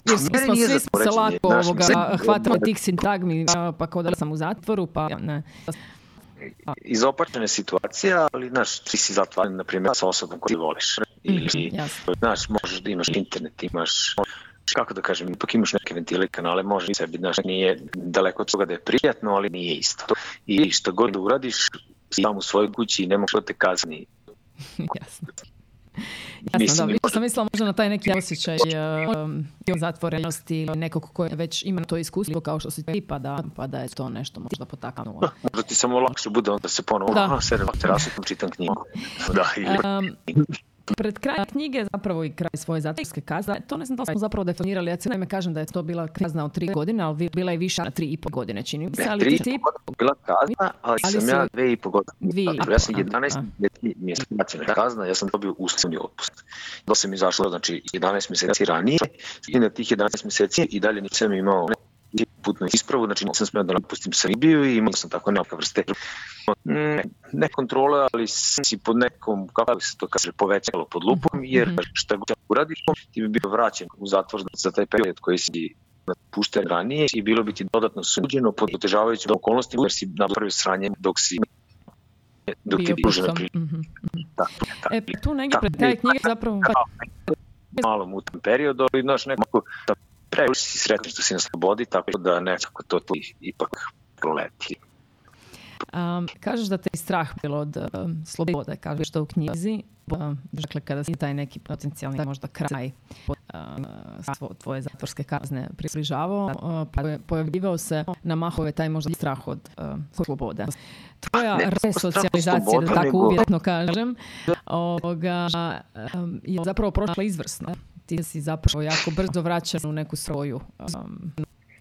Jer svi smo, svi smo se lako ovoga, hvatamo tih sintagmi, pa kao da sam u zatvoru, pa ne. Izopačene situacije, ali, znaš, ti si zatvoren, na primjer, sa osobom koju ti voliš. Ili, jasno. znaš, možeš da imaš internet, imaš kako da kažem, ipak imaš neke ventile i kanale, može sebi, znaš, nije daleko od toga da je prijatno, ali nije isto. I što god da uradiš, sam u svojoj kući i ne da te kazni. [LAUGHS] Jasno. Jasno, Mislim, da, više sam mislila možda na taj neki osjećaj um, zatvorenosti ili nekog koji već ima to iskustvo kao što si ti, pa da, pa da je to nešto možda potaknulo. Možda ti samo lakše bude onda se ponovo, Da. [LAUGHS] sedem terasu, čitam knjigu. [LAUGHS] Da, ili, Um, pred kraj knjige, zapravo i kraj svoje zatvorske kazne, to ne znam da smo zapravo definirali, ja cijelo ime kažem da je to bila kazna od tri godine, ali bila je više na tri i pol godine, čini mi se, ali tri i po godine bila kazna, ali, Ali sam si- ja dve i po godine. Dvije i Dakle, ja sam aha, 11 aha. mjeseci kazna, ja sam dobio uslovni otpust. Da sam izašao, znači 11 mjeseci ranije i na tih 11 mjeseci i dalje nisam imao putnu ispravu, znači nisam smio da napustim Srbiju i imao sam tako neka vrste ne kontrole, ali si pod nekom, kako se to kaže, povećalo pod lupom, jer šta god uradiš, ti bi bio vraćen u zatvor za taj period koji si pušten ranije i bilo bi ti dodatno suđeno pod otežavajućim okolnostima jer si napravio sranje dok si dok ti pružena prilika. Mhm. Da, da. E, tu negdje pred kraj knjige zapravo... malo mutan period, ali znaš nekako previše si sretan što si na slobodi, tako da nekako to ti ipak proleti. Um, kažeš da te je strah bilo od um, slobode, kažeš to u knjizi. Um, dakle, kada si taj neki potencijalni možda kraj um, tvoje zatvorske kazne približavao, uh, poja- pojavljivao se na mahove taj možda strah od um, slobode. Tvoja Ne, resocijalizacija, da tako uvjetno kažem, ovoga, um, je zapravo prošla izvrsno. Ti si zapravo jako brzo vraćan u neku svoju um,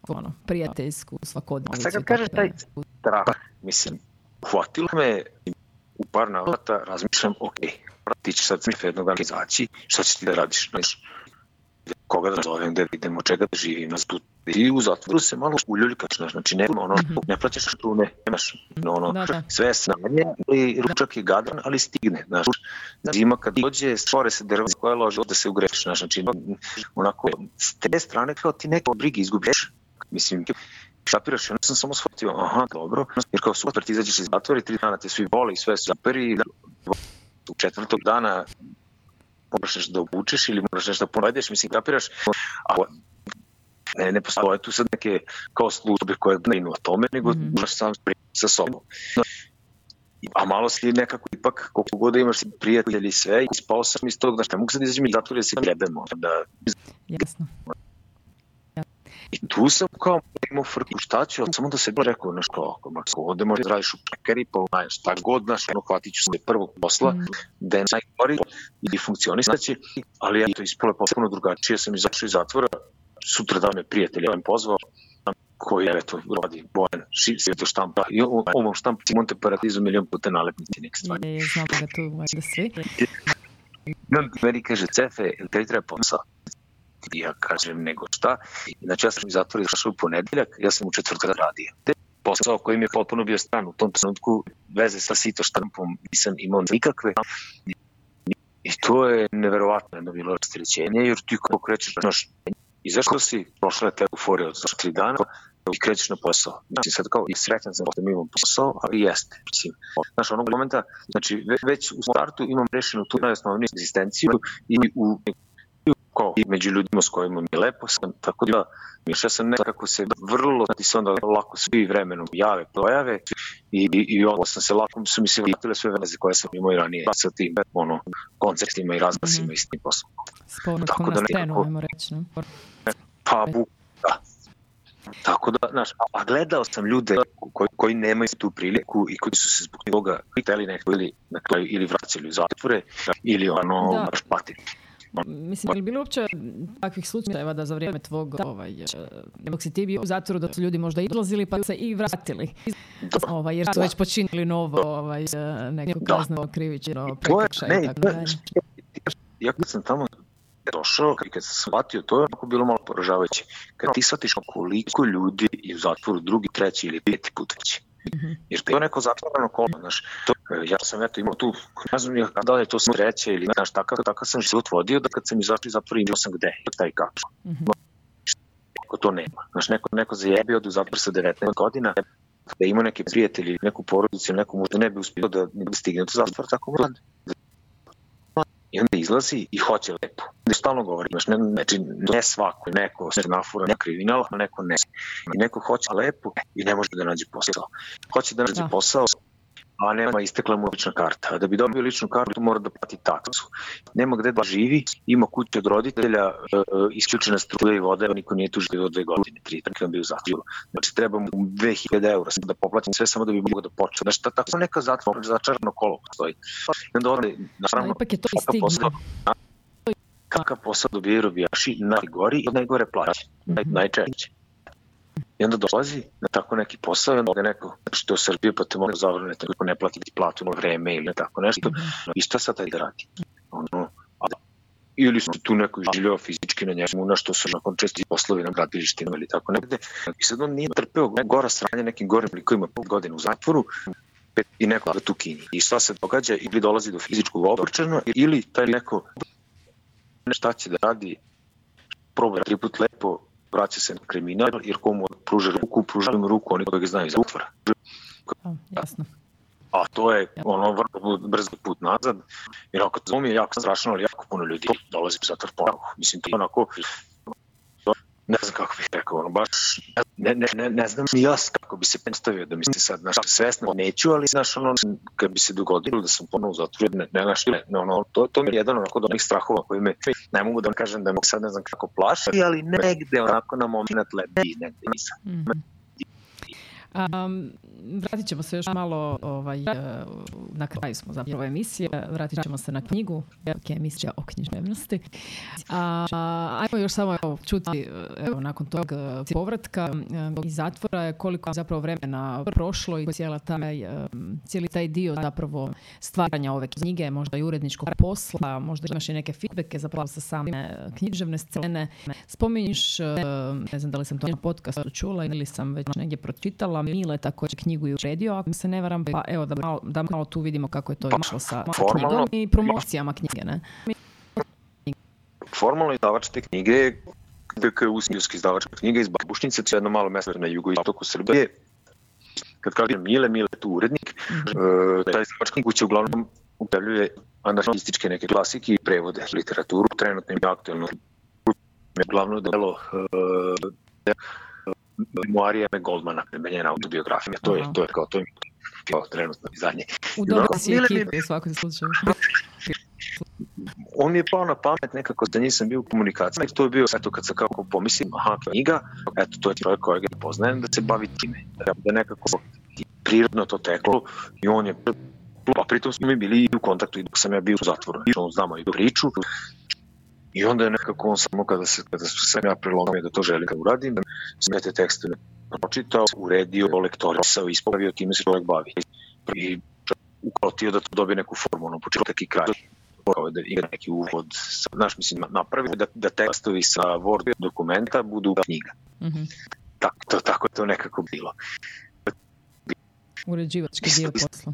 ono, prijateljsku svakodnevicu. sad kad kažeš taj strah, mislim, uhvatilo me u par navrata, razmišljam, ok, ti ćeš sad jednog dana izaći, šta ćeš ti da radiš, znaš, koga da zovem, da idemo, čega da živim, tu. I u zatvoru se malo uljuljkaš, znači ne, ono, ne plaćaš račune, nemaš, ono, Da, da. sve je snanje, ali ručak je gadan, ali stigne, znaš, zima kad dođe, stvore se drva koja loži da se ugreš, znači, onako, s te strane kao ti neko brigi izgubiš, mislim, šapiraš, ja sam samo shvatio, aha, dobro, jer kao super, ti izađeš iz zatvora i tri dana te svi vole i sve su zaperi, u četvrtog dana moraš nešto da obučeš ili moraš nešto da povedeš, mislim, kapiraš, a ne, ne postoje tu sad neke kao službe koje brinu o tome, nego mm moraš sam sa sobom. A malo si nekako ipak, koliko god imaš prijatelji i sve, ispao sam iz tog, znaš, ne mogu sad izađem iz zatvora da se jebemo, da Jasno. I tu sam kao imao frku, šta ću, samo da se rekao, znaš, kao, ako ako ovde možeš da radiš u pekari, pa znaš, šta god, znaš, ono, hvatit ću se prvog posla, Mm. da je najgori i funkcionisaće, ali ja to ispalo je potpuno drugačije, sam izašao iz zatvora, sutra da me prijatelj je pozvao, koji je, eto, radi Bojan, ši, to štampa, i ovom štampa Monte Paradizu milion puta nalepnici neke stvari. Je, je, znamo ga tu valjda svi. I on meni kaže, Cefe, jel tebi treba posao? I ja kažem, nego šta? Znači, ja sam iz zatvora izašao u ponedeljak, ja sam u četvrtak radio. Te posao koji mi je potpuno bio stran u tom trenutku, veze sa sito štampom nisam imao nikakve. I to je neverovatno jedno bilo rastrećenje, jer ti kako krećeš, znaš, izašao si, prošla te euforija od tri dana, i krećeš na posao. Znači sad kao i srećan sam što imam posao, ali jeste. Mislim, znaš, onog momenta, znači ve- već u startu imam rešenu tu najosnovniju egzistenciju i u i kao i među ljudima s kojima mi je lepo sam, tako da mišao sam nekako se vrlo, ti se onda lako svi vremenom jave, pojave i, i, i onda sam se lako, su mi se vratile sve veze koje sam imao i ranije sa tim ono, koncertima i razglasima mm -hmm. i s tim poslom. Tako na da nekako- reći. No? Pa, da. Tako da, znaš, a, a gledao sam ljude koji, koji nemaju tu priliku i koji su se zbog toga hteli nekako ili, na kraju, ili vraćali u zatvore ili ono, Da. baš patili. Mislim, je li bilo uopće takvih slučajeva da za vrijeme tvog, ovaj, eh, dok si ti bio u zatvoru, da su ljudi možda izlazili pa se i vratili? Ovaj, jer su već počinili novo ovaj, eh, neko Da. kazneno krivično prekršaj i tako ja kad sam tamo došao i kad sam shvatio, to je onako bilo malo poražavajuće. Kad ti shvatiš koliko ljudi je u zatvoru drugi, treći ili peti put već. Mhm. Jer to je neko zatvoreno kolo, znaš. To, e, ja sam eto imao tu, ne znam ja da li je to sam treće ili znaš, takav, takav sam život vodio da kad sam izašao iz zatvora imao sam gde, šta i kako. Mhm. Neko to nema. Znaš, neko, neko zajebio da u zatvor sa 19 godina, da ima neke prijatelji, neku porodicu, neku možda ne bi uspio da, da stigne do zatvora tako mlad. I onda izlazi i hoće lepo. Da stalno govori, znaš, ne, znači, ne svako, neko se nafura, neko kriminal, a neko ne. I neko hoće lepo i ne može da nađe posao. Hoće da nađe Da. posao, a nema istekla mu lična karta. A da bi dobio ličnu kartu mora da plati taksu. Nema gde da živi, ima kuću od roditelja, e, isključena struja i voda, niko nije tu živio dve godine, tri, tako on bio zatvoru. Znači treba mu 2000 eura da poplatim sve samo da bi mogao da počne. Znači ta- tako neka zatvor, začarano kolo postoji. I onda Ali naravno, ipak je to i stigma. posao, kakav posao dobijaju robijaši, najgori i najgore plaće, naj, Mhm. najčešće. I onda dolazi na tako neki posao i onda ovde neko, znači to je Srbija, pa te mogu zavrnete, ako ne platiti platu na vreme ili tako nešto. I šta sad taj da radi? Ono, a, ili su tu neko življava fizički na njemu, na što su nakon česti poslovi na gradilištima ili tako negde. I sad on nije trpeo gora sranja nekim gorim likovima pet godina u zatvoru, pet- i neko da tu kini. I šta se događa? Ili dolazi do fizičkog obrčana, ili taj neko šta će da radi, proba tri put lepo, vraća se na kriminal, jer komu pruža ruku, pruža mu ruku, oni koji ga znaju iz zatvora. A, jasno. A to je ono vrlo brzo put nazad, jer ako to mi je jako strašno, ali jako puno ljudi dolazi u zatvor ponovo. Mislim, to je onako, ne znam kako bih rekao, ono, baš, ne, ne, ne, ne znam ni ja kako bi se predstavio da mi se sad, znaš, svesno neću, ali, znaš, ono, kad bi se dogodilo da sam ponovo u zatvoru, ne, ne, znaš, ne, ne, ono, to, to mi je jedan onako od onih strahova koji me, ne mogu da vam kažem da me sad ne znam kako plaši, ali negde onako na moment lebdi, negde nisam. Mhm. Um, vratit ćemo se još malo ovaj, eh, na kraju smo zapravo emisije, vratit ćemo se na knjigu, je emisija o književnosti. A, ajmo još samo evo, čuti eh, evo, nakon tog eh, povratka iz zatvora koliko je zapravo vremena prošlo i cijela taj, cijeli taj dio zapravo stvaranja ove knjige, možda i uredničkog posla, možda imaš i neke feedbacke zapravo sa same književne scene. Spominješ, ne znam da li sam to na podcastu čula ili sam već negdje pročitala, Mile također knjigu i uredio, ako se ne varam, pa evo da malo, da malo tu vidimo kako je to išlo sa formalno- knjigom i promocijama knjige, ne? formalno izdavač te knjige je BK Usinjski izdavačka knjiga iz Babušnice, to je jedno malo mesto na jugu istoku Srbije. Kad kažem Mile, Mile je tu urednik, Mhm. e, taj izdavačka kuća uglavnom objavljuje anarhističke neke klasike i prevode literaturu, trenutno im je aktualno glavno delo uh, memoarija Goldmana, njena autobiografija, to je, to je kao, to je kao trenutno zadnje. U dobroj si ekipi u svakom slučaju. on mi je pao na pamet nekako da nisam bio u komunikaciji. To je bio, eto kad sam kako pomislim, aha, knjiga, eto to je čovjek kojeg ja poznajem da se bavi time. Da je nekako prirodno to teklo i on je a pritom smo mi bili i u kontaktu i dok sam ja bio u zatvoru. I on znamo i priču i onda je nekako on samo kada, se, kada su sam ja prelomio da to želim da uradim, da sam te tekste pročitao, uredio, lektorisao, ispravio, time se čovjek bavi. I ukrotio da to dobije neku formu, ono, početak i kraj kao da igra neki uvod, znaš, mislim, napravio da, da tekstovi sa Word dokumenta budu knjiga. Mhm. Tako, to, tako je to nekako bilo. Uređivački dio posla.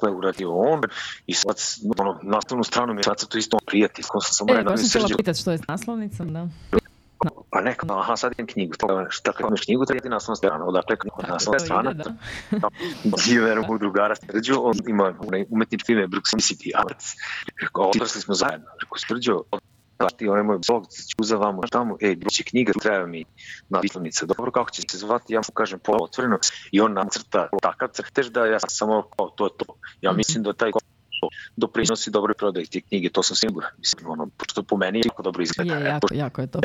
To je uradio on i sad, ono, nastavnu stranu mi je sad to isto on prijatelj, ko sam samo E, baš sam htjela srđao, pitat što je s naslovnicom, da. pa neka, aha, sad idem knjigu, to, šta kad imaš knjigu, treba ti naslovna strana, odakle naslovna To strana. Diver [LAUGHS] mog drugara Srđo, on ima onaj umetnički ime Proximity Arts. Rekao, odrasli smo zajedno. Rekao, Srđo, ti onaj moj blog, ću vamo tamo, ej, će knjiga, treba mi naslovnica. Dobro, kako će se zvati, ja mu kažem pola otvoreno i on nam crta takav crtež da ja sam samo kao, to je to. Ja Mhm. mislim da taj doprinosi dobroj prodaji te knjige, to sam siguran. Mislim, ono, pošto po meni je jako dobro izgleda. Je, jako, jako je to.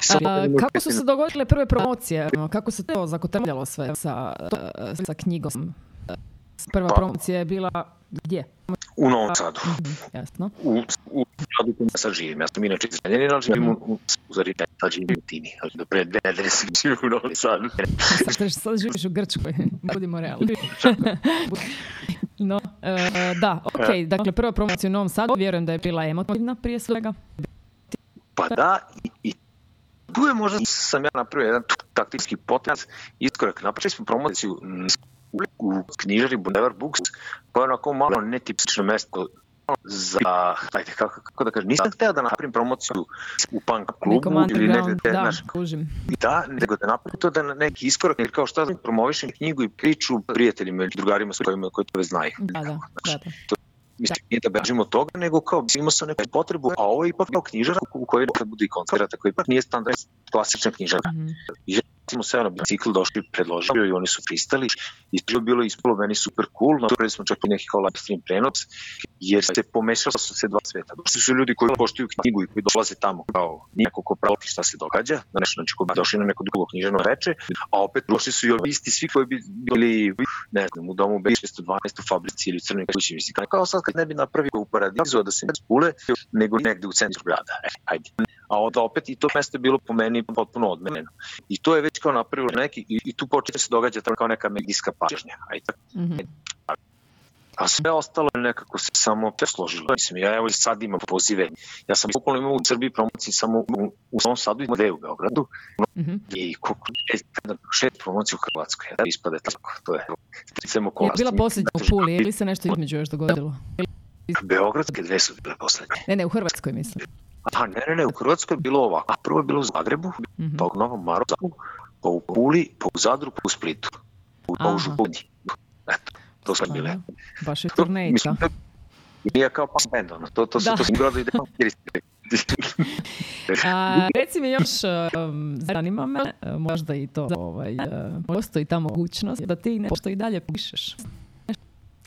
Samo A, kako su se dogodile prve promocije? Kako se to zakotrljalo sve sa, sa knjigom? Prva Pa- promocija je bila gdje? U Novom Sadu. Mhm, jasno. u, u gradu u kojem ja sad živim. Ja sam inače iz Zrenjanina, ali živim u, Zari, sad živim u Tini. Ali do pre dve nedelje sam živio u Novom Sadu. [LAUGHS] Sad, sad, živiš u Grčkoj, [LAUGHS] budimo realni. No, e, da, ok, dakle prva promocija u Novom Sadu, vjerujem da je bila emotivna prije svega. Pa da, i, i tu je možda sam ja napravio jedan taktički potez, iskorak. Napravili smo promociju u, knjižari Boulevard Books, koja je onako malo netipično mesto za, ajde, kako, kako da kažem, nisam hteo da napravim promociju u punk klubu ili negde, da, kužim. Da, nego da napravi to da na neki iskorak, jer kao šta promovišem knjigu i priču prijateljima ili drugarima s kojima koji to već znaju. Da, da, da, da. Mislim, nije da bežimo od toga, nego kao imao sam neku potrebu, a ovo je ipak kao knjižara u kojoj da bude i koncert, koji ipak nije standard klasična knjižara. Mhm. I smo sve na bicikl došli, predložili i oni su pristali i to je bilo ispalo meni super cool, napravili smo čak i neki kao live stream prenos, jer se pomešala su se dva sveta. Došli su ljudi koji poštuju knjigu i koji dolaze tamo kao neko ko prati šta se događa, na nešto znači ko bi došli na neko drugo knjiženo veče, a opet došli su i ovi isti svi koji bi bili, ne znam, u domu B612 u fabrici ili u Crnoj kući, mislim, kao- sad kad ne bi napravio u paradizu, da se ne spule, nego negde u centru grada. E, ajde. A onda opet i to mesto je bilo po meni potpuno odmeneno. I to je već kao napravilo neki, i, i tu da se događa kao neka medijska pažnja. Ajde. Mhm. A sve ostalo je nekako se samo presložilo. Mislim, ja evo sad imam pozive. Ja sam bukvalno imao u Srbiji promociji samo u, u Novom Sadu i dve u Beogradu. Mhm. I koliko šest, šest promocija u Hrvatskoj. Da, ispade tako. To je Je bila posljednja u Puli ili se nešto između još dogodilo? Beogradske dve su bile poslednje. Ne, ne, u Hrvatskoj mislim. A ne, ne, ne, u Hrvatskoj je bilo ovako. Prvo je bilo u Zagrebu, Mhm. pa u Novom Marozu, pa u Puli, pa u Zadru, pa u Splitu. Pa u Župnji. Eto, to su bile. Baš je to Nije kao pas band, ono. To, to su, Da. to su gradovi gde A, reci mi još, um, zanima me, uh, možda i to, ovaj, uh, postoji ta mogućnost da ti nešto i dalje pišeš.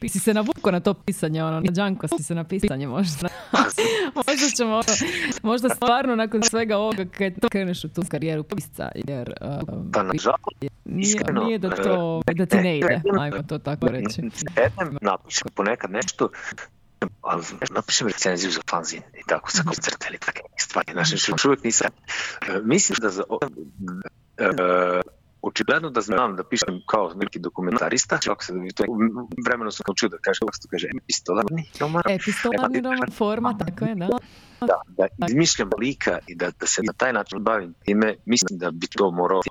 Ti si se navuko na to pisanje, ono, na džanko si se na pisanje možda. [LAUGHS] možda ćemo, ono, možda stvarno nakon svega ovoga kad kreneš u tu karijeru pisca, jer um, Pa nažalost, nije, iskreno, nije da e, to, da ti ne ide, ne, ajmo to tako reći. sedem, napišem ponekad nešto, ali znaš, napišem recenziju za fanzin i tako sa koncerta ili takve stvari. Znaš, još uvijek nisam. E, Mislim da za, e, očigledno da znam da pišem kao neki dokumentarista, kako se to vremeno sam naučio da kažem, kako se to kaže, epistolarni roman, Epistolarni roman forma, tako je, da. da, da izmišljam lika i da, da se na taj način bavim time, mislim da bi to morao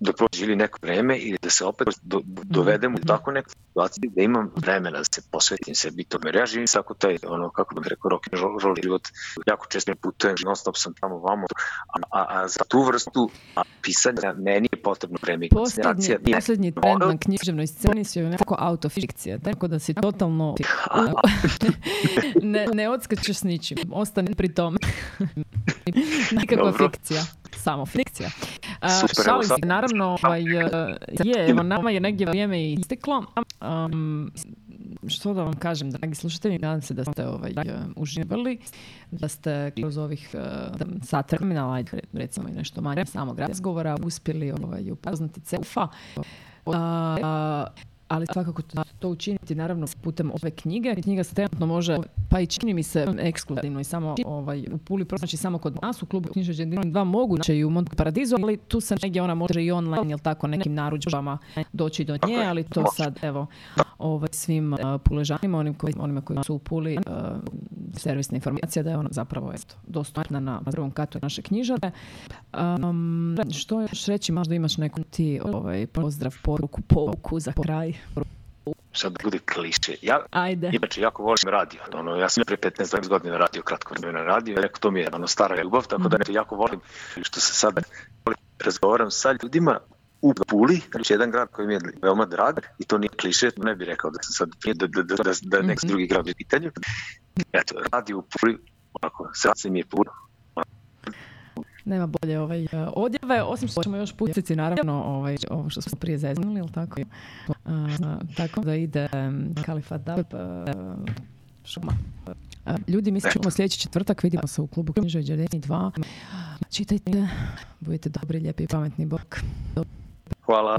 da prođe neko vreme ili da se opet do, dovedem u tako neku situaciju da imam vremena da se posvetim sebi to. Jer ja živim svako taj, ono, kako bih rekao, rock and roll život, jako često putujem, non stop sam tamo vamo, a, a, a za tu vrstu a, pisanja meni je potrebno vreme i koncentracija. Nije- posljednji trend na književnoj sceni su nekako autofikcije, tako da si totalno [LAUGHS] [LAUGHS] ne, ne odskačeš s ničim, ostani pri tome. [LAUGHS] Nekakva Dobro. fikcija, samo fikcija. Super, šalim se, naravno, ovaj, e, je, evo, nama je negdje vrijeme i isteklo. Um, što da vam kažem, dragi slušatelji, nadam se da ste ovaj, e, uživali, da ste kroz ovih uh, sat terminala, recimo i nešto manje samog razgovora, uspjeli ovaj, upoznati Cefa. A, ali svakako to, to učiniti naravno putem ove knjige. Knjiga se trenutno može, pa i čini mi se ekskluzivno i samo ovaj, u Puli, znači samo kod nas u klubu knjižeđe dva moguće i u Monte Paradizu, ali tu se negdje ona može i online, jel tako, nekim narudžbama doći do nje, ali to sad, evo, ovaj, svim uh, puležanima, onim koji, onima koji su u Puli, uh, servisna informacija da je ona zapravo eto, dostupna na prvom katu naše knjižare. Um, što još reći, možda imaš neku ti ovaj, pozdrav, poruku, pouku za kraj. Sad da bude kliše. Ja, Ajde. Inače, jako volim radio. Ono, ja sam pre 15-20 godina radio, kratko vremena radio, rekao, to mi je ono, stara ljubav, tako da Mhm. ne, jako volim što se sada razgovaram sa ljudima u Puli, znači jedan grad koji mi je veoma drag i to nije kliše, ne bih rekao da sam sad da, da, da, da, da je neki Mhm. drugi grad u pitanju. Eto, radio u Puli, onako, srce mi je puno. Nema bolje ovaj, uh, odjave, osim što ćemo još pustiti naravno ovaj, ovo što smo prije zeznuli, ili tako? Uh, tako da ide Kalifat Dab, uh, šuma. Uh, ljudi, mi se sljedeći četvrtak, vidimo se u klubu Knjiže Đerdeni 2. Čitajte, budite dobri, lijepi pametni bok. Hvala.